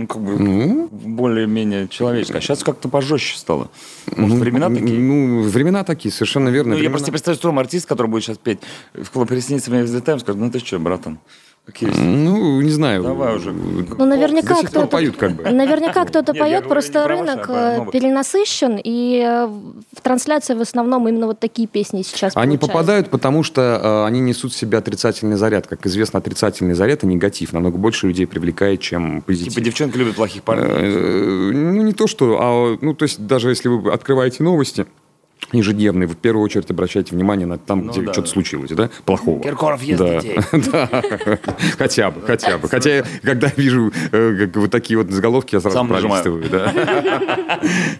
как бы, Ну, более-менее человеческое. А сейчас как-то пожестче стало. Может, времена такие? Ну, времена такие, совершенно верно. Ну, я просто представляю, что артист, который будет сейчас петь в клуб ресницами взлетаем, скажет, ну ты что, братан, какие Ну, не знаю. Давай уже. Ну, наверняка кто-то... поют как бы. Наверняка кто-то Нет, поет, говорю просто рынок ваши, а э, перенасыщен, и э, в трансляции в основном именно вот такие песни сейчас Они получаются. попадают, потому что э, они несут в себе отрицательный заряд. Как известно, отрицательный заряд и негатив намного больше людей привлекает, чем позитив. Типа девчонки любят плохих парней. Ну, не то, что... А, ну, то есть, даже если вы открываете новости ежедневные, вы в первую очередь обращаете внимание на там, Ну где да, что-то да. случилось, да? Плохого. Киркоров ест Да. детей. Да. Хотя бы, хотя бы. Хотя, я, когда вижу э, вот такие вот заголовки, я сразу пролистываю. да.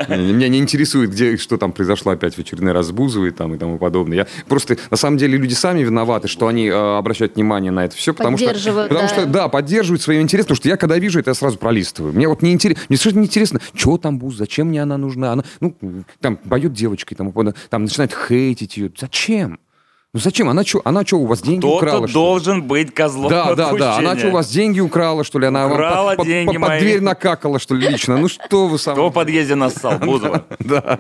Меня не интересует, где, что там произошло опять в очередной раз с Бузовой там, и тому подобное. Я просто, на самом деле, люди сами виноваты, что они э, обращают внимание на это все, потому что... Потому да. что, да, поддерживают своим интересом, потому что я, когда вижу это, я сразу пролистываю. Мне вот не интересно, мне совершенно не интересно, что там Буз, зачем мне она нужна. Она, ну, там, поет девочка, и тому подобное, там начинает хейтить ее. Зачем? Ну зачем? Она что, она что, у вас деньги Кто-то украла? что ли? должен быть козлом Да, да, да. Она что, у вас деньги украла, что ли? Она Украла вам под, деньги под- под мои. дверь накакала, что ли, лично? Ну что вы сам... Кто в подъезде нассал? Бузова. Да.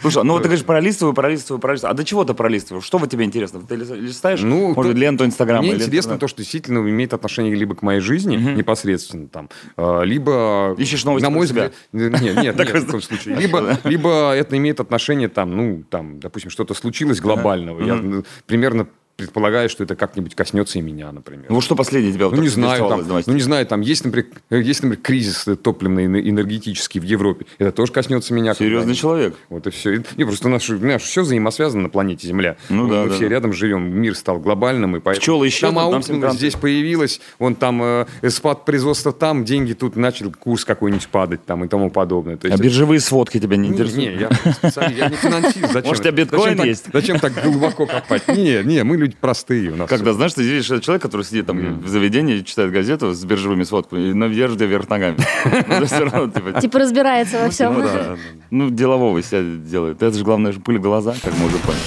Слушай, ну вот ты говоришь, пролистываю, пролистываю, пролистываю. А до чего ты пролистываешь? Что вот тебе интересно? Ты лис- листаешь, Ну, может, ленту Инстаграма? Мне интересно то, что действительно имеет отношение либо к моей жизни непосредственно там, а, либо... Ищешь новости на мой взгляд... Нет, нет, нет, в коем случае. Либо это имеет отношение там, ну, там, допустим, что-то случилось глобального. Примерно предполагаю, что это как-нибудь коснется и меня, например. Ну что последнее тебя вот Ну, не знаю, там, ну, не знаю, там есть, например, есть, например, кризис топливный, эне- энергетический в Европе. Это тоже коснется меня. Серьезный человек. Вот и все. Не, просто наш, наш все взаимосвязано на планете Земля. Ну мы да, мы да, все рядом живем, мир стал глобальным, и поэтому... Пчелы исчезнут, там гранты. здесь появилось, вон там э, спад производства там, деньги тут начал курс какой-нибудь падать там и тому подобное. То А есть, биржевые сводки тебя не интересуют? не, я, я не финансист. Зачем, Может, у тебя биткоин есть? Зачем так глубоко копать? Не, не, мы люди простые. У нас Когда, знаешь, ты видишь человек, который сидит там в заведении, читает газету с биржевыми сводками, и навьержит тебя вверх ногами. Типа, Типа разбирается во всем. Ну, да, Ну, делового себя делает. Это же главное, пыль в глаза, как мы уже поняли.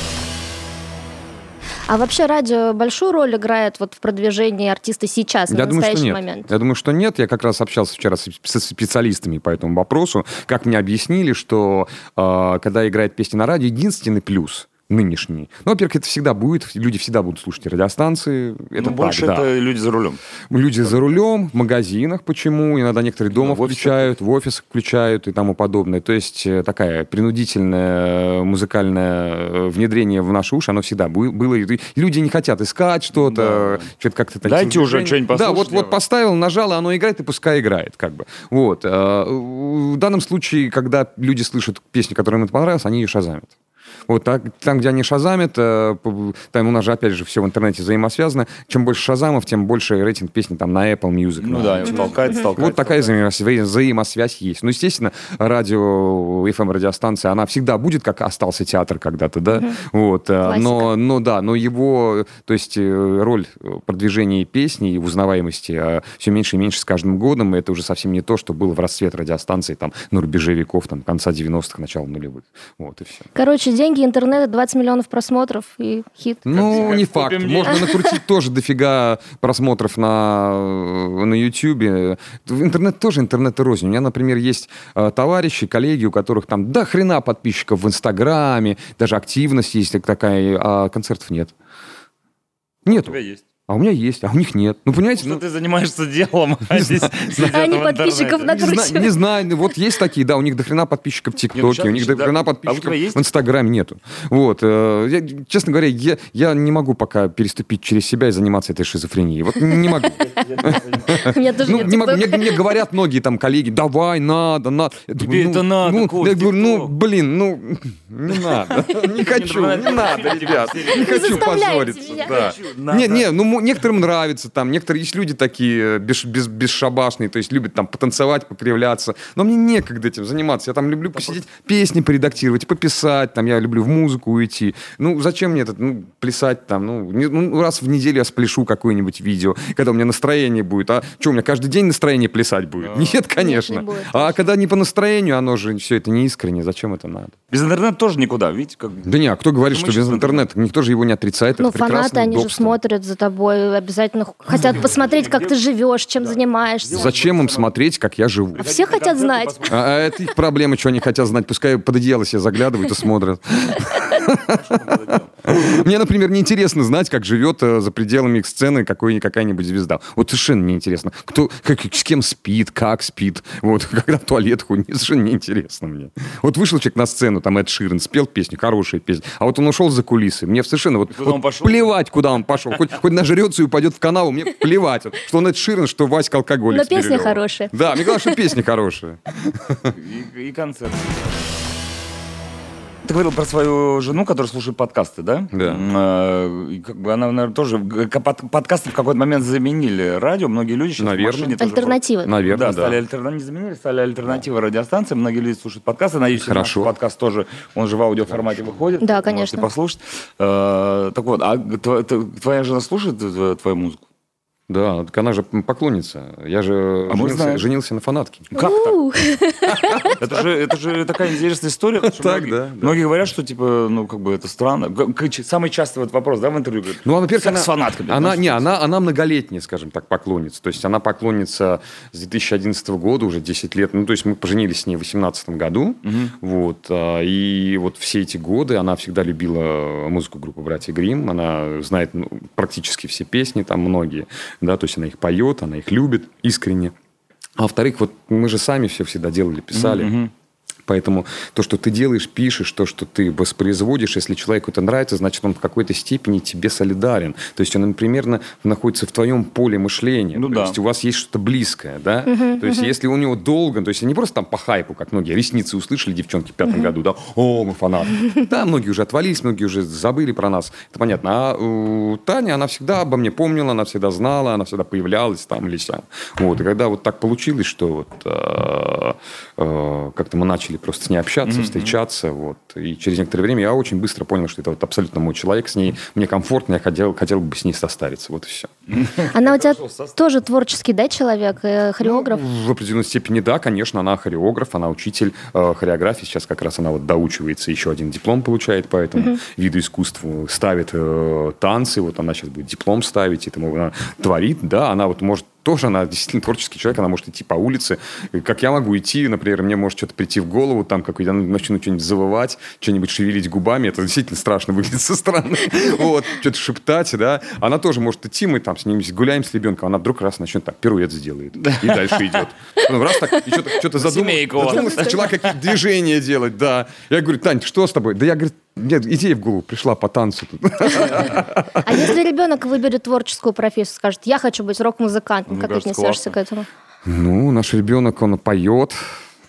А вообще радио большую роль играет вот в продвижении артиста сейчас, на Я думаю, что настоящий нет. момент? Я думаю, что нет. Я как раз общался вчера с- со специалистами по этому вопросу. Как мне объяснили, что э, когда играет песня на радио, единственный плюс нынешние. Ну, во-первых, это всегда будет, люди всегда будут слушать радиостанции. Это ну, так, больше да. это люди за рулем. Люди за рулем, в магазинах почему, иногда некоторые дома в офисе. включают, в офис включают и тому подобное. То есть э, такая принудительное э, музыкальное э, внедрение в наши уши, оно всегда было. И люди не хотят искать что-то, что-то как-то такие Дайте уже что-нибудь Да, вот, послушать, я вот вот. поставил, нажал, и оно играет, и пускай играет, как бы. Вот. В данном случае, когда люди слышат песню, которая им понравилась, они ее шазамят. Вот так, там, где они шазамят, э, там у нас же, опять же, все в интернете взаимосвязано. Чем больше шазамов, тем больше рейтинг песни там на Apple Music. Ну на- да, толкается, толкается. вот такая взаимосвязь, взаимосвязь есть. Ну, естественно, радио, FM-радиостанция, она всегда будет, как остался театр когда-то, да? Вот. э, Классика. Но, но да, но его, то есть э, роль продвижения песни и в узнаваемости все меньше и меньше с каждым годом. И это уже совсем не то, что было в расцвет радиостанции там на рубеже веков, там, конца 90-х, начала нулевых. Вот, и все. Короче, деньги, интернет, 20 миллионов просмотров и хит. Ну, как не факт. «Купим Можно накрутить тоже дофига просмотров на, на YouTube. Интернет тоже интернет и рознь. У меня, например, есть э, товарищи, коллеги, у которых там до хрена подписчиков в Инстаграме, даже активность есть такая, а концертов нет. У Нету. тебя есть. А у меня есть, а у них нет. Ну, понимаете, Что ну, ты занимаешься делом, а здесь Они в подписчиков накручивают. знаю, не знаю, ну, вот есть такие, да, у них дохрена подписчиков в ну, ТикТоке, у них дохрена А подписчиков в Инстаграме нету. Вот, э, я, честно говоря, я, я не могу пока переступить через себя и заниматься этой шизофренией. Вот не могу. Ну. Мне, говорят многие там коллеги, давай, надо, надо. Тебе это надо, Ну, я говорю, ну, блин, ну, не надо. Не хочу, не надо, ребят. Не хочу позориться. Не, не, ну мо- некоторым нравится там, некоторые есть люди такие э, без, без, бесшабашные, то есть любят там потанцевать, покривляться. Но мне некогда этим заниматься. Я там люблю посидеть, песни поредактировать, пописать, там я люблю в музыку уйти. Ну, зачем мне это, ну, плясать там, ну, не- ну, раз в неделю я спляшу какое-нибудь видео, когда у меня настроение будет. А что, у меня каждый день настроение плясать будет? Нет, конечно. будет, а когда не по настроению, оно же все это не искренне. Зачем это надо? Без интернета тоже никуда, видите, как... Да не, а кто говорит, что без Преимущество интернета? Никто же его не отрицает. Ну, фанаты, они же удобство. смотрят за тобой, обязательно хотят посмотреть, как ты живешь, чем занимаешься. Зачем им смотреть, как я живу? А все хотят знать. А, а это их проблемы, что они хотят знать. Пускай под одеяло себе заглядывают и смотрят. Мне, например, неинтересно знать, как живет э, за пределами их сцены какой- какая-нибудь звезда. Вот совершенно неинтересно. Кто, как, с кем спит, как спит, вот, когда в туалет ходит, совершенно неинтересно мне. Вот вышел человек на сцену, там Эд Ширен спел песню, хорошая песня, а вот он ушел за кулисы. Мне совершенно вот, вот плевать, куда он пошел. Хоть, хоть нажрется и упадет в канал, мне плевать. Что он Эд Ширен, что Васька алкоголик. Но песня хорошая. Да, мне главное, что песня хорошая. И, и концерт. Говорил про свою жену, которая слушает подкасты, да? Да. Э, и как бы она, наверное, тоже... под- Подкасты в какой-то момент заменили радио. Многие люди сейчас Наверное. в машине тоже... Альтернативы. Наверное, да, да. стали альтерна- не заменили, стали альтернативой радиостанции. Многие люди слушают подкасты. Надеюсь, Хорошо. наш подкаст тоже, он же в аудиоформате выходит. Да, Можете конечно. послушать. Э, так вот, а твоя жена слушает э, твою музыку? Да, так она же поклонница. Я же А мы женился, знаем. женился на фанатке. Как так? Это же, это же такая интересная история. Так, многие, да, да. Многие говорят, что, типа, ну, как бы это странно. Самый частый вот вопрос, да, в интервью? говорят, Ну, а, во-первых, она, с фанатками. она, не, она, она многолетняя, скажем так, поклонница. То есть она поклонница с 2011 года, уже 10 лет. Ну, то есть мы поженились с ней в 2018 году. Вот, а, и вот все эти годы она всегда любила музыку группы «Братья Грим. Она знает ну, практически все песни, там многие. Да, то есть она их поет, она их любит искренне. А во-вторых, вот мы же сами все всегда делали, писали. Поэтому то, что ты делаешь, пишешь, то, что ты воспроизводишь, если человеку это нравится, значит, он в какой-то степени тебе солидарен. То есть он примерно находится в твоем поле мышления. Ну то да. есть у вас есть что-то близкое, да? то есть если у него долго, то есть не просто там по хайпу, как многие ресницы услышали девчонки в пятом году, да, о, мы фанаты. Да, многие уже отвалились, многие уже забыли про нас. Это понятно. А Таня, она всегда обо мне помнила, она всегда знала, она всегда появлялась там или сям. Вот. И когда вот так получилось, что вот э, э, как-то мы начали просто с ней общаться, встречаться, вот. И через некоторое время я очень быстро понял, что это вот абсолютно мой человек, с ней мне комфортно, я хотел, хотел бы с ней состариться, вот и все. Она у тебя тоже творческий, да, человек, э, хореограф? В определенной степени, да, конечно, она хореограф, она учитель э, хореографии. Сейчас как раз она вот доучивается, еще один диплом получает по этому виду искусства. Ставит э, танцы, вот она сейчас будет диплом ставить, и тому она творит, да, она вот может тоже она действительно творческий человек, она может идти по улице, как я могу идти, например, мне может что-то прийти в голову, там, как я начну что-нибудь завывать, что-нибудь шевелить губами, это действительно страшно выглядит со стороны, вот, что-то шептать, да, она тоже может идти, мы там с ним гуляем с ребенком, она вдруг раз начнет так, пируэт сделает, и дальше идет. Ну, раз так, и что-то, что-то задумалась, начала какие-то движения делать, да. Я говорю, Тань, что с тобой? Да я, говорю, нет, идея в голову пришла по танцу. А если ребенок выберет творческую профессию, скажет, я хочу быть рок-музыкантом, как ты отнесешься к этому? Ну, наш ребенок, он поет,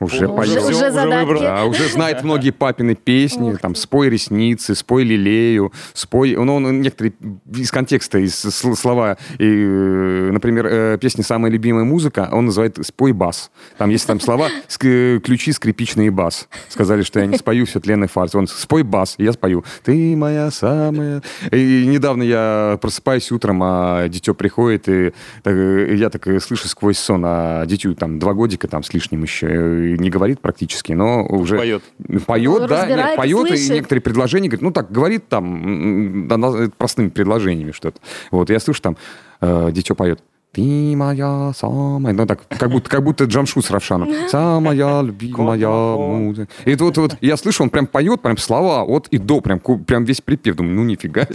уже, уже, уже, уже задатки. Да, уже знает многие папины песни, там, спой ресницы, спой лилею, спой, ну, он некоторые из контекста, из слова, и, э, например, э, песни «Самая любимая музыка», он называет «спой бас». Там есть там слова «ключи, скрипичный бас». Сказали, что я не спою, все тленный фарс. Он «спой бас», я спою «Ты моя самая...» И недавно я просыпаюсь утром, а дитё приходит, и так, я так слышу сквозь сон, а дитю там два годика там с лишним еще, не говорит практически, но уже... Поет. Поет, ну, да, нет, поет, слышит. и некоторые предложения говорит, ну так, говорит там простыми предложениями что-то. Вот, я слышу там, э, дитё поет, ты моя самая... Ну, так, как будто, как будто Джамшут с Равшаном. Самая любимая музыка. И вот, вот я слышу, он прям поет, прям слова от и до, прям, прям весь припев. Думаю, ну нифига.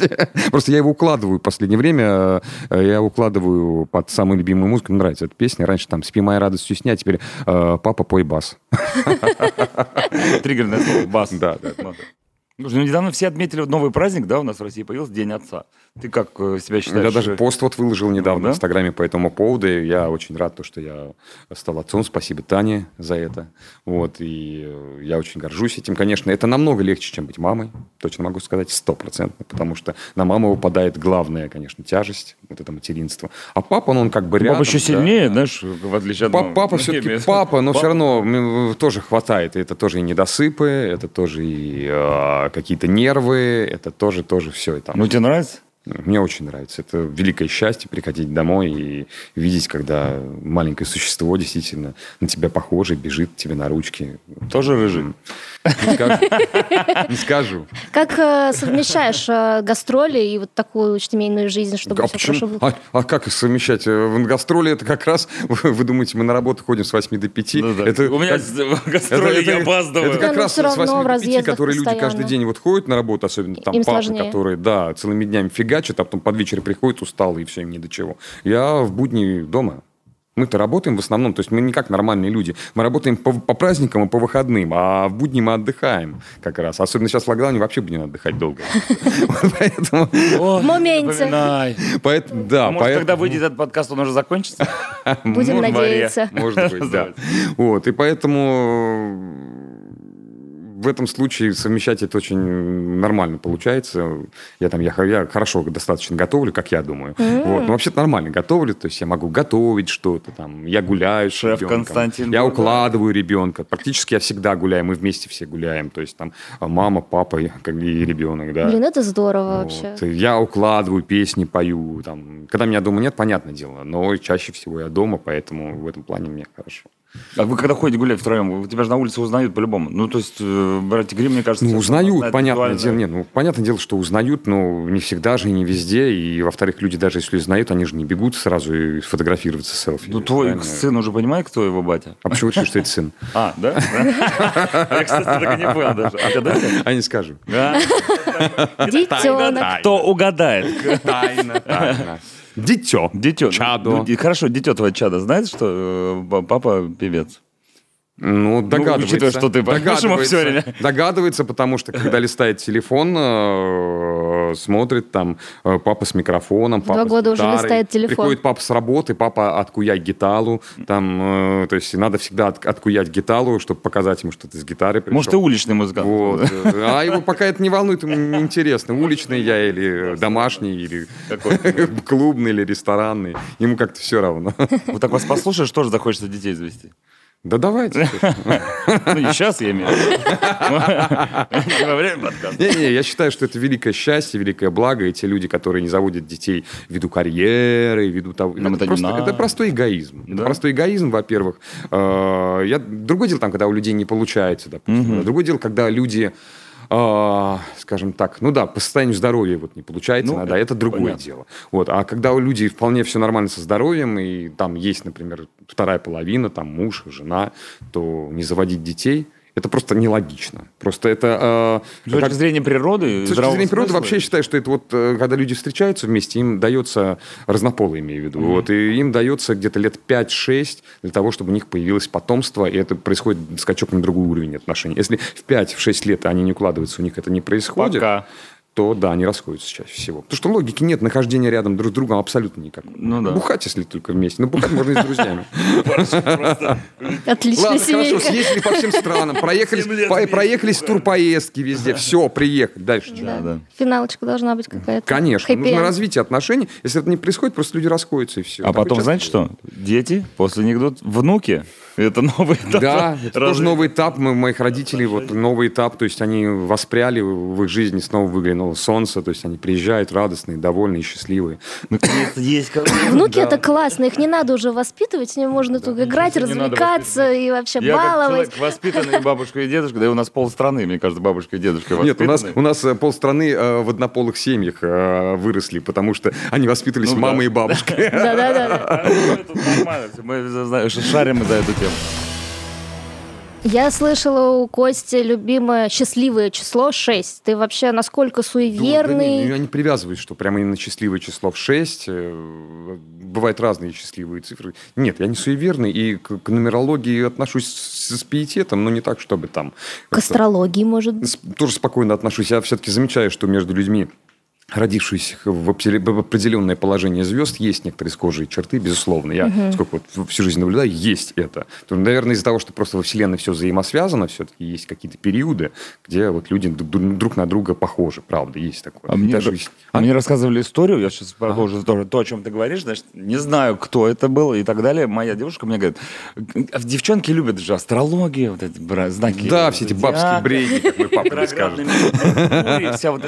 Просто я его укладываю в последнее время. Э, я укладываю под самую любимую музыку. Мне нравится эта песня. Раньше там «Спи моя радостью сня», теперь э, «Папа, пой бас». Триггерное слово «бас». Да, да. Ну, недавно все отметили новый праздник, да, у нас в России появился День Отца. Ты как э, себя считаешь? Я даже пост вот выложил недавно да? в Инстаграме по этому поводу. И я очень рад, то, что я стал отцом. Спасибо Тане за это. Вот, и э, я очень горжусь этим. Конечно, это намного легче, чем быть мамой. Точно могу сказать, стопроцентно. Потому что на маму выпадает главная, конечно, тяжесть, вот это материнство. А папа, он, он как бы рядом. Папа еще сильнее, да? знаешь, в отличие от мамы. Папа все-таки папа, но папа. все равно тоже хватает. Это тоже и недосыпы, это тоже и э, какие-то нервы, это тоже, тоже все. Это. Ну, тебе нравится? Мне очень нравится. Это великое счастье приходить домой и видеть, когда маленькое существо действительно на тебя похоже, бежит тебе на ручки. Тоже рыжий? Не скажу. Не. Как э, совмещаешь э, гастроли и вот такую семейную жизнь, чтобы а все хорошо было? А, а как совмещать? Э, в гастроли это как раз, вы думаете, мы на работу ходим с 8 до 5. Ну, У меня гастроли, я опаздываю. Это как да, раз с 8 до 5, которые люди каждый день вот ходят на работу, особенно там папы, которые, да, целыми днями фигачат, а потом под вечер приходят усталые, и все, им ни до чего. Я в будни дома. Мы-то работаем в основном, то есть мы не как нормальные люди. Мы работаем по, по праздникам и по выходным, а в будни мы отдыхаем как раз. Особенно сейчас в локдауне вообще будем отдыхать долго. Поэтому... В моменте. Да. Может, когда выйдет этот подкаст, он уже закончится? Будем надеяться. Может быть, да. Вот, и поэтому в этом случае совмещать это очень нормально получается. Я там, я, я хорошо достаточно готовлю, как я думаю. Mm-hmm. Вот. Но вообще нормально готовлю, то есть я могу готовить что-то, там, я гуляю с Шеф ребенком, Константин. Я укладываю ребенка. Практически я всегда гуляю, мы вместе все гуляем. То есть там мама, папа и, и ребенок, да. Блин, это здорово вот. вообще. Я укладываю, песни пою. Там. Когда меня дома нет, понятное дело, но чаще всего я дома, поэтому в этом плане мне хорошо. А вы когда ходите гулять втроем, тебя же на улице узнают по-любому. Ну, то есть, э, братья Грим, мне кажется... Ну, узнают, понятное дело. Нет, ну, понятное дело, что узнают, но не всегда же и не везде. И, во-вторых, люди даже если узнают, они же не бегут сразу и сфотографироваться селфи. Ну, твой правильно? сын уже понимает, кто его батя? А почему ты что это сын? А, да? Я, кстати, так и не понял даже. А не скажу. Детенок. Кто угадает? Тайна, тайна. Дитё. Дитё. Чадо. Ну, хорошо, дитё твое чадо знает, что э, папа певец? Ну, догадывается. Ну, учитывая, что ты догадывается, догадывается, потому что, когда листает телефон, э, смотрит там э, папа с микрофоном, папа Два года с гитарой, уже листает телефон. Приходит папа с работы, папа откуять гиталу, там, э, то есть надо всегда от, откуять гиталу, чтобы показать ему, что ты с гитарой пришел. Может, ты уличный музыкант. Вот. А его пока это не волнует, ему неинтересно, уличный я или домашний, или клубный, или ресторанный. Ему как-то все равно. Вот так вас послушаешь, тоже захочется детей завести. Да давайте. Ну, сейчас, я имею в виду. Во время подкаста. Не-не, я считаю, что это великое счастье, великое благо, и те люди, которые не заводят детей ввиду карьеры, ввиду того... Это простой эгоизм. Это простой эгоизм, во-первых. Э, Другое дело, там, когда у людей не получается, допустим. Другое дело, когда люди э, скажем так, ну да, по состоянию здоровья вот не получается, ну, да, это другое понятно. дело. Вот, а когда у людей вполне все нормально со здоровьем, и там есть, например, вторая половина, там муж, жена, то не заводить детей – это просто нелогично. Просто это... Э, с точки как... зрения природы? С точки зрения природы вообще считаю, что это вот, э, когда люди встречаются вместе, им дается, разнополые имею в виду, mm-hmm. вот, и им дается где-то лет 5-6 для того, чтобы у них появилось потомство, и это происходит скачок на другой уровень отношений. Если в 5-6 лет они не укладываются, у них это не происходит... Пока то да, они расходятся чаще всего. Потому что логики нет нахождения рядом друг с другом абсолютно никакой. Ну да. Бухать, если только вместе. Но бухать можно и с друзьями. Отлично, Ладно, хорошо, съездили по всем странам, проехались, проехались в турпоездки везде, все, приехали. Дальше да. Финалочка должна быть какая-то. Конечно, нужно развитие отношений. Если это не происходит, просто люди расходятся и все. А потом, знаете что? Дети, после идут внуки. Это новый этап. Да, это тоже новый этап. Мы, моих родителей, вот новый этап. То есть они воспряли в их жизни, снова выглянуло солнце. То есть они приезжают радостные, довольные, счастливые. есть Внуки это классно. Их не надо уже воспитывать. С ними можно тут играть, развлекаться и вообще баловать. Я воспитанный бабушка и дедушка. Да и у нас полстраны, мне кажется, бабушка и дедушка Нет, у нас, у нас э, полстраны э, в однополых семьях э, выросли, потому что они воспитывались ну, мамой да. и бабушкой. Да-да-да. Мы шарим за эту тему. Я слышала у Кости любимое счастливое число 6. Ты вообще насколько суеверный? Да, да не, я не привязываюсь, что прямо именно счастливое число в 6. Э, бывают разные счастливые цифры. Нет, я не суеверный и к, к нумерологии отношусь с, с пиететом, но не так, чтобы там... К астрологии, может быть? Тоже спокойно отношусь. Я все-таки замечаю, что между людьми родившись в определенное положение звезд, есть некоторые схожие черты, безусловно. Я угу. сколько вот всю жизнь наблюдаю, есть это. То, наверное, из-за того, что просто во Вселенной все взаимосвязано, все-таки есть какие-то периоды, где вот люди друг на друга похожи, правда, есть такое. А мне, Даже... а мне рассказывали историю, я сейчас похоже а? тоже, то, о чем ты говоришь, значит, не знаю, кто это был и так далее. Моя девушка мне говорит, «А девчонки любят же астрологию, вот эти знаки. Да, все эти бабские бредни, как мой папа скажет.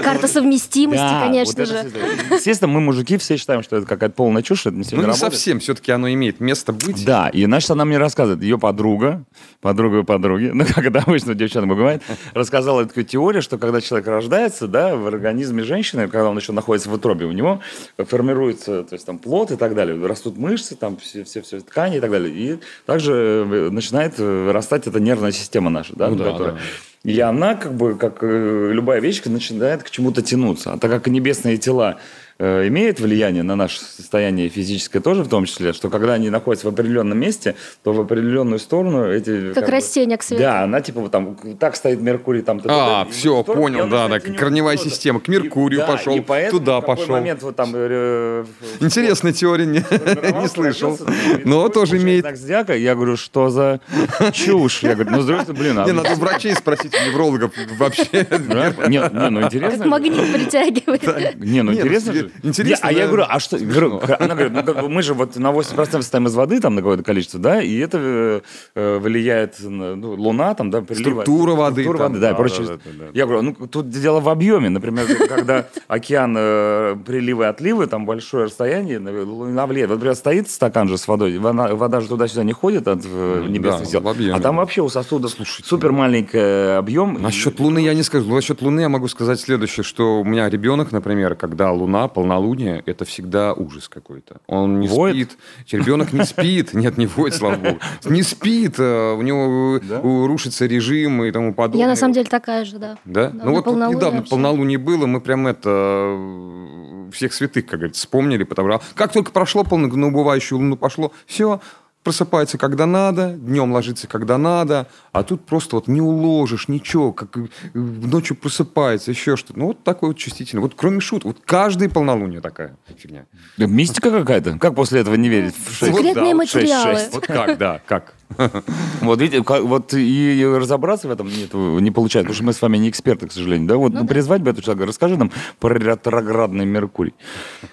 Карта совместимости, конечно конечно вот же. естественно, мы, мужики, все считаем, что это какая-то полная чушь, это не Ну, не работает. совсем, все-таки оно имеет место быть. Да, и, значит, она мне рассказывает, ее подруга, подруга подруги, ну, как это обычно девчонок бывает, рассказала такую теорию, что когда человек рождается, да, в организме женщины, когда он еще находится в утробе, у него формируется, то есть там плод и так далее, растут мышцы, там все, все, все ткани и так далее. И также э, начинает вырастать эта нервная система наша, да, ну, да, которая... Да и она, как бы, как э, любая вещь, начинает к чему-то тянуться. А так как небесные тела имеет влияние на наше состояние физическое тоже в том числе, что когда они находятся в определенном месте, то в определенную сторону эти... Как, как растение к свету. Да, она типа вот там, так стоит Меркурий, там... А, все, сторону, понял, да, да, корневая система, к Меркурию и, пошел, да, туда пошел. момент вот там... Э, Интересная теория, не, не слышал. Но тоже имеет... Я говорю, что за чушь? Я говорю, ну, здравствуйте, блин. А... Не, надо врачей спросить, неврологов вообще. Нет, не, ну интересно. Как магнит притягивает. Не, ну интересно. Интересно. Я, а я говорю, а что? Говорю, она говорит, ну, как бы мы же вот на 80% состоим из воды, там, на какое-то количество, да, и это э, э влияет, ну, луна, там, да, прилива. Структура воды. Структура воды, да, да, прочее. Да, да, да, Я говорю, ну, тут дело в объеме. Например, когда океан, э, приливы, отливы, там большое расстояние, луна влияет. Вот, например, стоит стакан же с водой, вода, вода же туда-сюда не ходит от э, небесных сил. А там вообще у сосуда Слушайте, супер маленький объем. Насчет Луны я не скажу. Насчет Луны я могу сказать следующее, что у меня ребенок, например, когда Луна, полнолуние, это всегда ужас какой-то. Он не воет? спит. Ребенок не спит. Нет, не воет, слава богу. Не спит. Э, у него да? рушится режим и тому подобное. Я на самом деле такая же, да. Да? да ну вот недавно вообще. полнолуние было, мы прям это э, всех святых, как говорится, вспомнили, потому что как только прошло полноубывающую луну пошло, все, просыпается, когда надо, днем ложится, когда надо, а тут просто вот не уложишь ничего, как э, ночью просыпается, еще что-то. Ну, вот такой вот чувствительный. Вот кроме шут, вот каждый полнолуние такая фигня. Да, мистика какая-то. Как после этого не верить? В 6? Секретные да, материалы. 6, 6. Вот как, да, как. Вот видите, вот и разобраться в этом нет, не получается, потому что мы с вами не эксперты, к сожалению. Да, вот ну, призвать бы эту человека, расскажи нам про ретроградный Меркурий.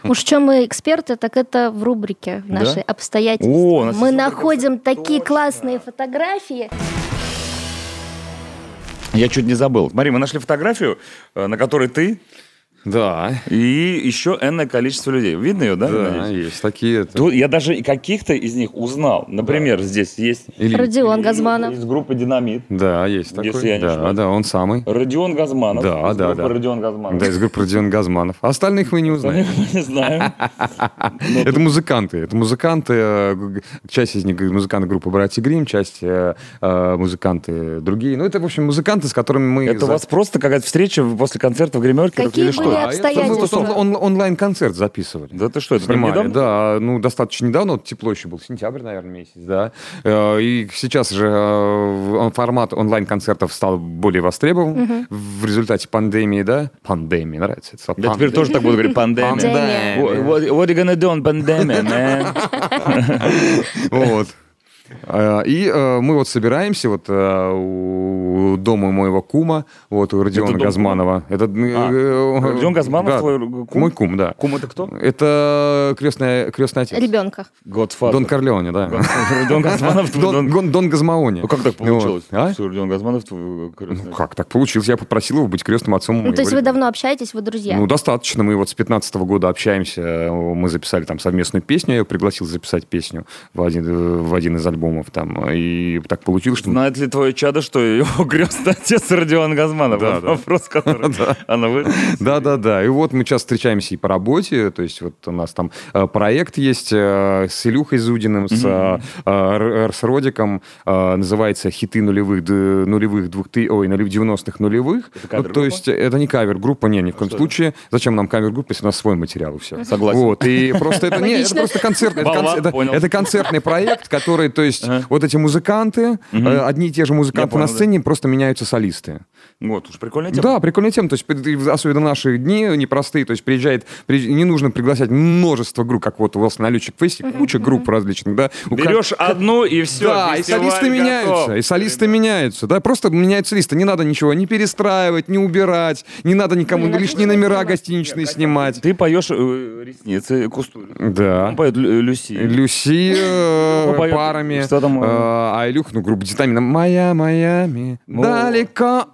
Уж в чем мы эксперты, так это в рубрике нашей да? обстоятельства. О, мы находим такие классные фотографии. Я чуть не забыл. Смотри, мы нашли фотографию, э, на которой ты Да. И еще энное количество людей. Видно ее, да? Да, надеюсь? есть такие. Тут я даже и каких-то из них узнал. Например, здесь есть Или- Родион Газманов. из группы «Динамит». Да, есть такой. Если я не да, ошибаюсь. да, он самый. Родион Газманов. Да, из да, группы да. Родион Газманов. Да, из группы Родион Газманов. А Остальных вы не узнаете. Мы не знаем. Это музыканты. Это музыканты. э, Часть из них музыканты группы «Братья Грим», часть э, э, музыканты другие. Ну, это, в общем, музыканты, с которыми мы... Это у вас просто какая-то встреча после концерта в гримерке Какие были А, это обстоятельства? мы он- он- онлайн-концерт записывали. Да ты что, это Снимали, недавно? да, ну, достаточно недавно, вот тепло еще был, сентябрь, наверное, месяц, да. Э, И сейчас же э, он- формат онлайн-концертов стал более востребован в результате пандемии, да? Пандемии, нравится это слово? Я теперь тоже так буду говорить, пандемия. Пандемия. What, what- what you gonna do on pandemic, man? Вот. Э, И э, мы вот собираемся вот э, у дома моего кума, вот у Родиона дом Газманова. Это, э, Родион Газманов да, твой кум? Мой кум, да. Кум это кто? Это крестный, крестный отец. Ребенка. Godfather. Дон Корлеоне, да. Родион Газманов. твой Дон, Дон- Газмаоне. Ну как так получилось? Вот. А? Что Родион Газманов твой крестный Ну, как так получилось? Я попросил его быть крестным отцом Ну, то есть вы давно общаетесь, вы друзья? Ну, достаточно. Мы вот с 15 года общаемся. Мы записали там совместную песню. Я его пригласил записать песню в один, в один из альбомов. Там. И так получилось, что... Знает ли твое чадо, что его крестный отец Родион Газманов? Да, да. Вопрос, который она вы... Да-да-да. И вот мы сейчас встречаемся и по работе. То есть вот у нас там э, проект есть э, с Илюхой Зудиным, с, э, с Родиком. называется «Хиты нулевых, нулевых двух ты... Ой, нулев- 90-х нулевых. Ну, то есть это не кавер-группа, не, ни в коем что случае. Зачем нам кавер-группа, если у нас свой материал и все? Согласен. Вот. И просто это, не, это просто концерт. Это, Болван, конц- это- понял. это концертный проект, который, то есть, Ага. вот эти музыканты, э, одни и те же музыканты понял, на да. сцене, просто меняются солисты. Вот, уж прикольная тема. Да, прикольная тема. То есть, особенно в наши дни непростые. То есть, приезжает, при- не нужно приглашать множество групп, как вот у вас на Летчик Фесте, куча групп различных, да. Берешь одну и все. да, и солисты меняются, и солисты меняются, да, просто меняются солисты. Не надо ничего не перестраивать, не убирать, не надо никому а лишние номера гостиничные снимать. Ты поешь э, ресницы Кустури. Да. Он поет Лю- Люси. Люси э, Что там, э, А Илюх, ну, группа Детамина. Моя Майами, далеко.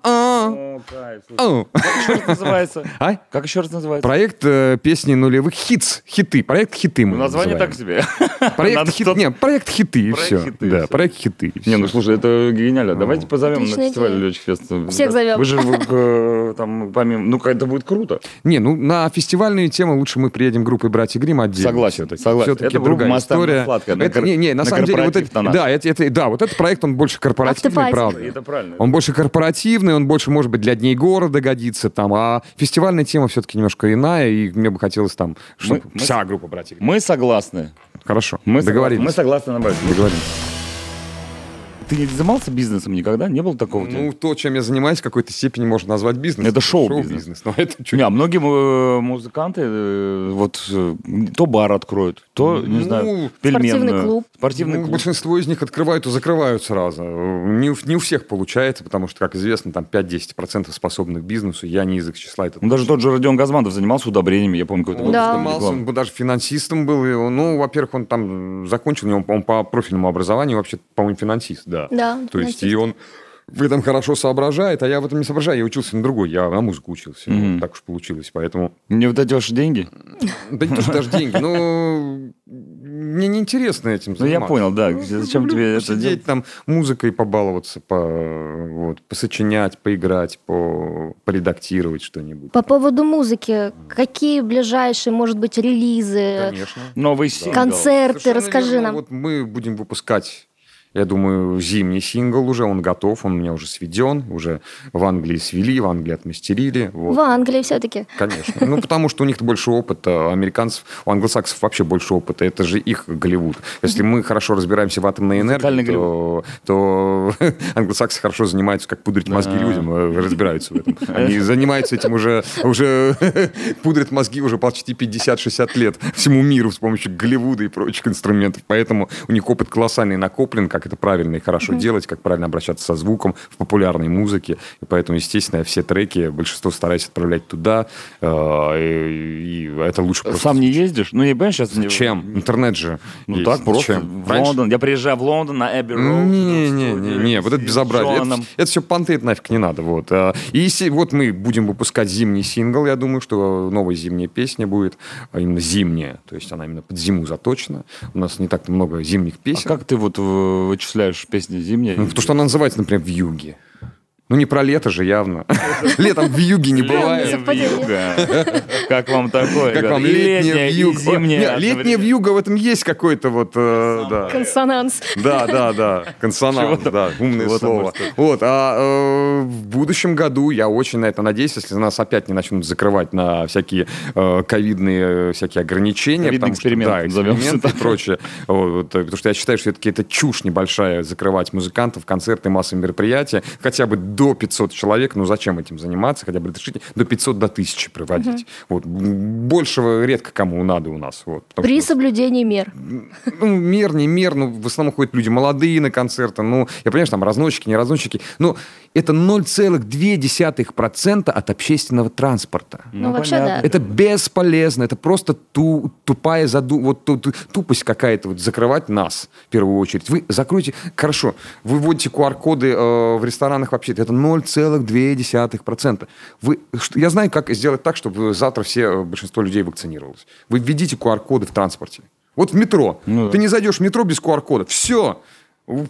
О, кайф. Слушай, о». Как еще раз называется? А? Как еще раз называется? Проект э, песни нулевых хитс, хиты. Проект хиты мы Ну, Название называем. так себе. Проект Надо хит, что-то- не, проект хиты и Проект все. хиты и да, всё. проект хиты. и Не, всё. ну слушай, это гениально. Давайте позовем на фестиваль идея. Летчик Фест. Всех зовем. Вы же э, там помимо... Ну, это будет круто. Не, ну на фестивальные темы лучше мы приедем группой «Братья Грим» отдельно. Согласен, согласен. Это другая «Мастер история. сладкая», на Это, кор- не, не, на, на самом деле, вот корпоратив это, на наш. да, это, это- да, вот этот проект, он больше корпоративный, Автопати. правда. Это правильно. Он больше корпоративный, он больше, может быть, для дней города годится там, а фестивальная тема все-таки немножко иная, и мне бы хотелось там, чтобы мы- вся группа «Братья Грим». Мы согласны. Хорошо, Мы договорились. согласны. Мы согласны на. Договорились. Ты не занимался бизнесом никогда? Не было такого? Ну, то, чем я занимаюсь, в какой-то степени можно назвать бизнесом. Это шоу-бизнес. Но это чуть Не, а многие э, музыканты э, вот э, то бар откроют, то, не Ну, знаю, Спортивный пельменную. клуб. Спортивный Ну, клуб. большинство из них открывают и закрывают сразу. Не, у- не у всех получается, потому что, как известно, там 5-10% способных к бизнесу. Я не из их числа. Это Ну, даже тот же Родион Газманов занимался удобрениями, я помню, какой-то Да. занимался, он бы даже финансистом был. ну, во-первых, он там закончил, он, он по профильному образованию вообще, по-моему, финансист, да. Да, То есть, и он в этом хорошо соображает, а я в этом не соображаю. Я учился на другой, я на музыку учился. Мгм. Так уж получилось, поэтому... Мне вот эти ваши деньги? Да не то, что даже деньги, но мне неинтересно этим Ну, я заниматься. понял, да. Зачем Люблю тебе это делать? там, музыкой побаловаться, по, вот, посочинять, поиграть, по, поредактировать что-нибудь. По поводу музыки, какие ближайшие, может быть, релизы, Конечно. Новый сингл. концерты, расскажи нам. Вот мы будем выпускать, я думаю, зимний сингл уже, он готов, он у меня уже сведен, уже в Англии свели, в Англии отмастерили. Вот. В Англии все-таки. Конечно. Ну, потому что у них больше опыта, у американцев, у англосаксов вообще больше опыта. Это же их Голливуд. Если мы хорошо разбираемся в атомной энергии, то, то англосаксы хорошо занимаются, как пудрить мозги людям, э, разбираются в этом. Они занимаются этим уже, уже пудрят мозги уже почти 50-60 лет всему миру с помощью Голливуда и прочих инструментов. Поэтому у них опыт колоссальный накоплен, как как это правильно и хорошо mm-hmm. делать, как правильно обращаться со звуком в популярной музыке. И поэтому, естественно, все треки, большинство стараюсь отправлять туда, э, и, и это лучше просто... Сам не ездишь? Ну, я понимаю, сейчас... Зачем? Интернет же Ну, есть. так просто Чем? в Раньше... Лондон. Я приезжаю в Лондон на Эбби Роуд. Не-не-не, вот это безобразие. Это, это все понты, это нафиг не надо. Вот. А, и если, вот мы будем выпускать зимний сингл, я думаю, что новая зимняя песня будет, а именно зимняя, то есть она именно под зиму заточена. У нас не так много зимних песен. А как ты вот вычисляешь песни зимние? Ну, потому что она называется, например, в юге. Ну, не про лето же явно. Летом в юге не бывает. Как вам такое? Как вам летняя вьюга? Зимняя. Летняя вьюга в этом есть какой-то вот... Э, Консонанс. Да, да, да. Консонанс, да. Умное слово. Вот. А э, в будущем году я очень на это надеюсь, если нас опять не начнут закрывать на всякие э, ковидные всякие ограничения. Ковидный эксперимент. Да, эксперименты и прочее. Потому что я считаю, что это чушь небольшая закрывать музыкантов, концерты, массовые мероприятия. Хотя бы до 500 человек, ну зачем этим заниматься, хотя бы разрешите до 500 до 1000 проводить. Угу. Вот. Большего редко кому надо у нас. Вот, При что, соблюдении мер. Ну, мер, не мер, ну, в основном ходят люди молодые на концерты, ну, я понимаю, что там разносчики, не разносчики, но это 0,2% от общественного транспорта. Ну, ну вообще да. Это бесполезно, это просто ту, тупая заду... вот ту, ту, тупость какая-то, вот закрывать нас в первую очередь. Вы закройте, хорошо, вы вводите QR-коды э, в ресторанах вообще, это 0,2%. Вы, я знаю, как сделать так, чтобы завтра все, э, большинство людей вакцинировалось. Вы введите QR-коды в транспорте. Вот в метро. Ну, Ты не зайдешь в метро без QR-кода. Все.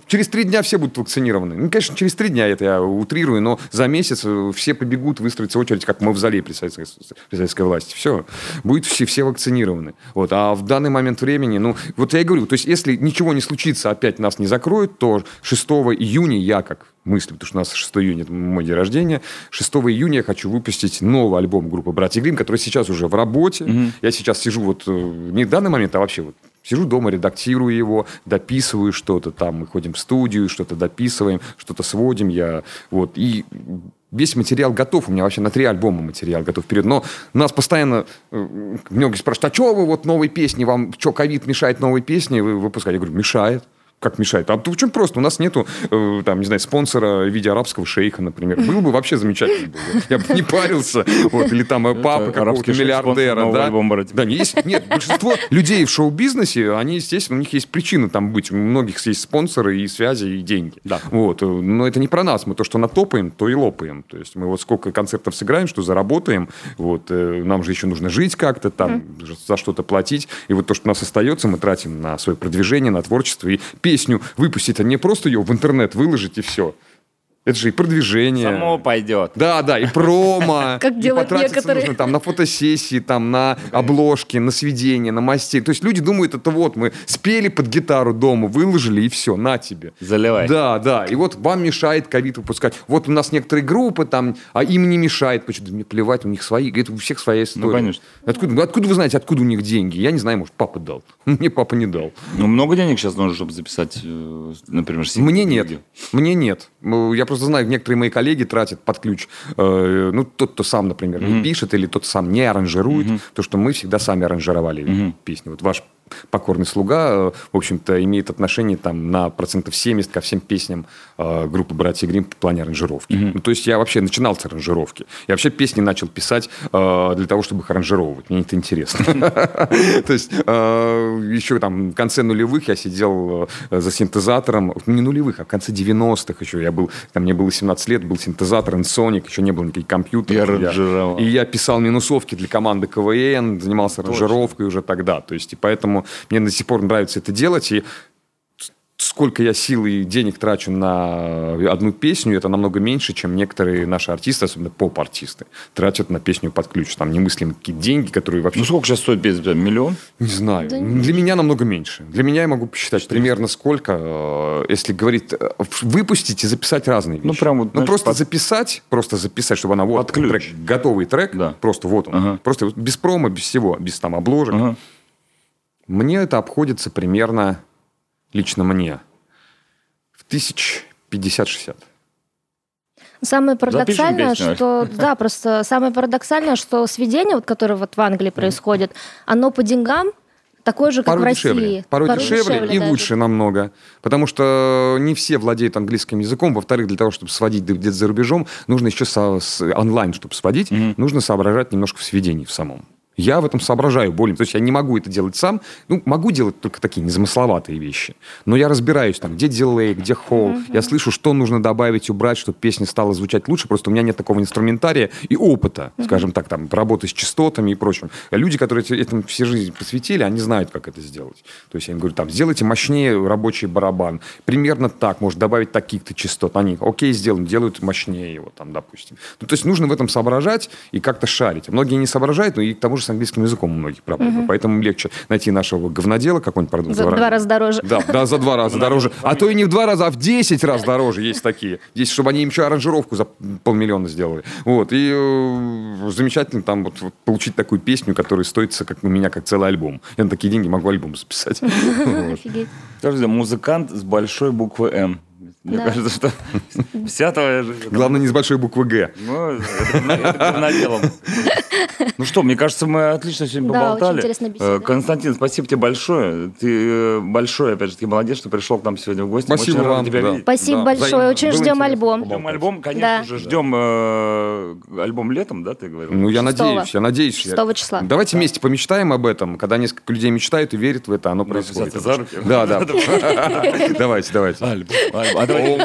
Через три дня все будут вакцинированы. Ну, конечно, через три дня это я утрирую, но за месяц э, все побегут, выстроиться очередь, как в мавзолей при советской, при советской власти. Все. Будут все, все вакцинированы. Вот. А в данный момент времени, ну, вот я и говорю, то есть если ничего не случится, опять нас не закроют, то 6 июня я, как мысли, потому что у нас 6 июня это мой день рождения. 6 июня я хочу выпустить новый альбом группы «Братья Грим», который сейчас уже в работе. Mm-hmm. Я сейчас сижу вот э, не в данный момент, а вообще вот Сижу дома, редактирую его, дописываю что-то там, мы ходим в студию, что-то дописываем, что-то сводим. Я, вот, и весь материал готов. У меня вообще на три альбома материал готов вперед. Но нас постоянно э, многие спрашивают, а что вы вот новые песни, вам что, ковид мешает новые песни выпускать? Я говорю, мешает как мешает? А очень просто. У нас нету, э, там, не знаю, спонсора в виде арабского шейха, например. Было бы вообще замечательно. Было. Я бы не парился. Вот, или там э, папа какого-то миллиардера. Да? да, есть, нет, большинство людей в шоу-бизнесе, они, естественно, у них есть причины там быть. У многих есть спонсоры и связи, и деньги. Да. Вот. Но это не про нас. Мы то, что натопаем, то и лопаем. То есть мы вот сколько концертов сыграем, что заработаем. Вот. Э, нам же еще нужно жить как-то там, mm. за что-то платить. И вот то, что у нас остается, мы тратим на свое продвижение, на творчество. И песню выпустить, а не просто ее в интернет выложить и все. Это же и продвижение. Само пойдет. Да, да, и промо. Как делают некоторые. нужно там на фотосессии, там на обложке, на сведения, на мастере. То есть люди думают, это вот мы спели под гитару дома, выложили и все, на тебе. Заливай. Да, да. И вот вам мешает ковид выпускать. Вот у нас некоторые группы там, а им не мешает. Почему? Мне плевать, у них свои. Это у всех своя история. Ну, конечно. Откуда, откуда вы знаете, откуда у них деньги? Я не знаю, может, папа дал. Мне папа не дал. Ну, много денег сейчас нужно, чтобы записать, э, например, Мне нет. Мне нет. Ну, я просто просто знаю, некоторые мои коллеги тратят под ключ. Э, ну, тот, кто сам, например, mm-hmm. не пишет, или тот сам не аранжирует, mm-hmm. то, что мы всегда сами аранжировали mm-hmm. песни. Вот ваш покорный слуга, э, в общем-то, имеет отношение там на процентов 70 ко всем песням э, группы «Братья Грим в плане аранжировки. Mm-hmm. Ну, то есть я вообще начинал с аранжировки. Я вообще песни начал писать э, для того, чтобы их аранжировать. Мне это интересно. То есть еще там в конце нулевых я сидел за синтезатором, не нулевых, а в конце 90-х еще я был, там мне было 17 лет, был синтезатор, Ensonic, еще не было никаких компьютеров. И я писал минусовки для команды КВН, занимался аранжировкой уже тогда. То есть и поэтому Поэтому мне до сих пор нравится это делать. И сколько я сил и денег трачу на одну песню, это намного меньше, чем некоторые наши артисты, особенно поп-артисты, тратят на песню под ключ. Там немыслимые какие деньги, которые вообще... Ну, сколько сейчас стоит песня? Миллион? Не знаю. Да Для меня намного меньше. Для меня я могу посчитать примерно сколько, э, если говорить, э, выпустить и записать разные ну, вещи. Ну, прям вот, ну, просто под... записать, просто записать, чтобы она вот, трек, готовый трек, да. просто вот он. Ага. Просто без промо, без всего, без там обложек. Ага мне это обходится примерно, лично мне, в тысяч пятьдесят-шестьдесят. Самое парадоксальное, что да, просто самое парадоксальное, что сведение, вот, которое вот в Англии происходит, оно по деньгам такой же, как Порой в дешевле. России. Порой, дешевле, и да, лучше намного. Потому что не все владеют английским языком. Во-вторых, для того, чтобы сводить где-то за рубежом, нужно еще со- с- онлайн, чтобы сводить, нужно соображать немножко в сведении в самом. Я в этом соображаю более. То есть я не могу это делать сам. Ну, могу делать только такие незамысловатые вещи. Но я разбираюсь там, где дилей, где холл. Я слышу, что нужно добавить, убрать, чтобы песня стала звучать лучше. Просто у меня нет такого инструментария и опыта, скажем так, там, работы с частотами и прочим. Люди, которые эти- этому всю жизнь посвятили, они знают, как это сделать. То есть я им говорю, там, сделайте мощнее рабочий барабан. Примерно так, может добавить таких-то частот. Они, окей, сделаем, делают мощнее его, там, допустим. Ну, то есть нужно в этом соображать и как-то шарить. Многие не соображают, но и к тому же с английским языком у многих проблемы. Поэтому легче найти нашего говнодела, какой-нибудь, пардон, За два раза дороже. Да, да, за два раза дороже. А то и не в два раза, а в 10 раз дороже есть такие. Есть, чтобы они им еще аранжировку за полмиллиона сделали. Вот. И э, замечательно там вот, вот получить такую песню, которая стоит как у меня как целый альбом. Я на такие деньги могу альбом записать. Офигеть. Музыкант с большой буквы М. Мне Да. кажется, что вся твоя жизнь... Главное, не с большой буквы «Г». Ну, это, это говноделом. Ну что, мне кажется, мы отлично сегодня Да, поболтали. очень интересная беседа. Э, Константин, спасибо тебе большое. Ты э, большой, опять же, таки молодец, что пришел к нам сегодня в гости. Спасибо очень вам, тебя да. видеть. Спасибо Да, большое, взаимно. очень Было ждем интересно альбом. Ждем альбом, конечно Да. же, ждем э, альбом летом, да, ты говорил? Ну, я Шестого. надеюсь, я надеюсь. Я- 6 числа. Давайте вместе помечтаем об этом. Когда несколько людей мечтают и верят в это, оно происходит. Да, да. Давайте, давайте. Альбом,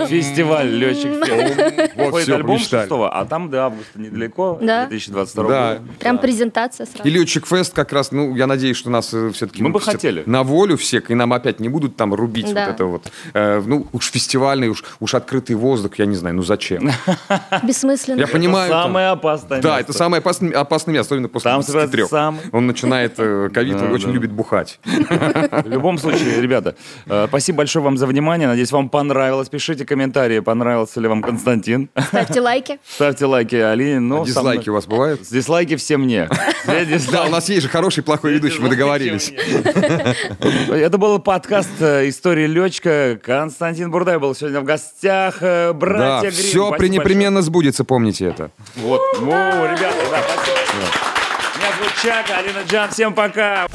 фестиваль «Летчик Фест». Вот всё, альбом помечтали. 6 а там до августа недалеко, Да. 2022 Да. года. Прям презентация сразу. И Летчик Фест как раз, ну, я надеюсь, что нас все-таки Мы бы хотели. на волю всех, и нам опять не будут там рубить вот это вот. э, ну, уж фестивальный, уж, уж открытый воздух, я не знаю, ну зачем? Бессмысленно. Я понимаю. там- Самое опасное Да, это самое опасное, опасное место, особенно после Там 23. собирается самый- Он начинает э, ковид, он очень любит бухать. В любом случае, ребята, э, спасибо большое вам за внимание. Надеюсь, вам понравилось. Пишите комментарии, понравился ли вам Константин. Ставьте лайки. Ставьте лайки Алине. Ну, А дизлайки у вас бывают? Дизлайки все мне. Да, у нас есть же хороший и плохой ведущий, мы договорились. Это был подкаст э, «История летчика». Константин Бурдай был сегодня в гостях. Э, Да, Братья Грим. все пренепременно сбудется, помните это. Вот. Ну, ребята, да, спасибо. Меня зовут Чак, Алина Джан. Всем пока.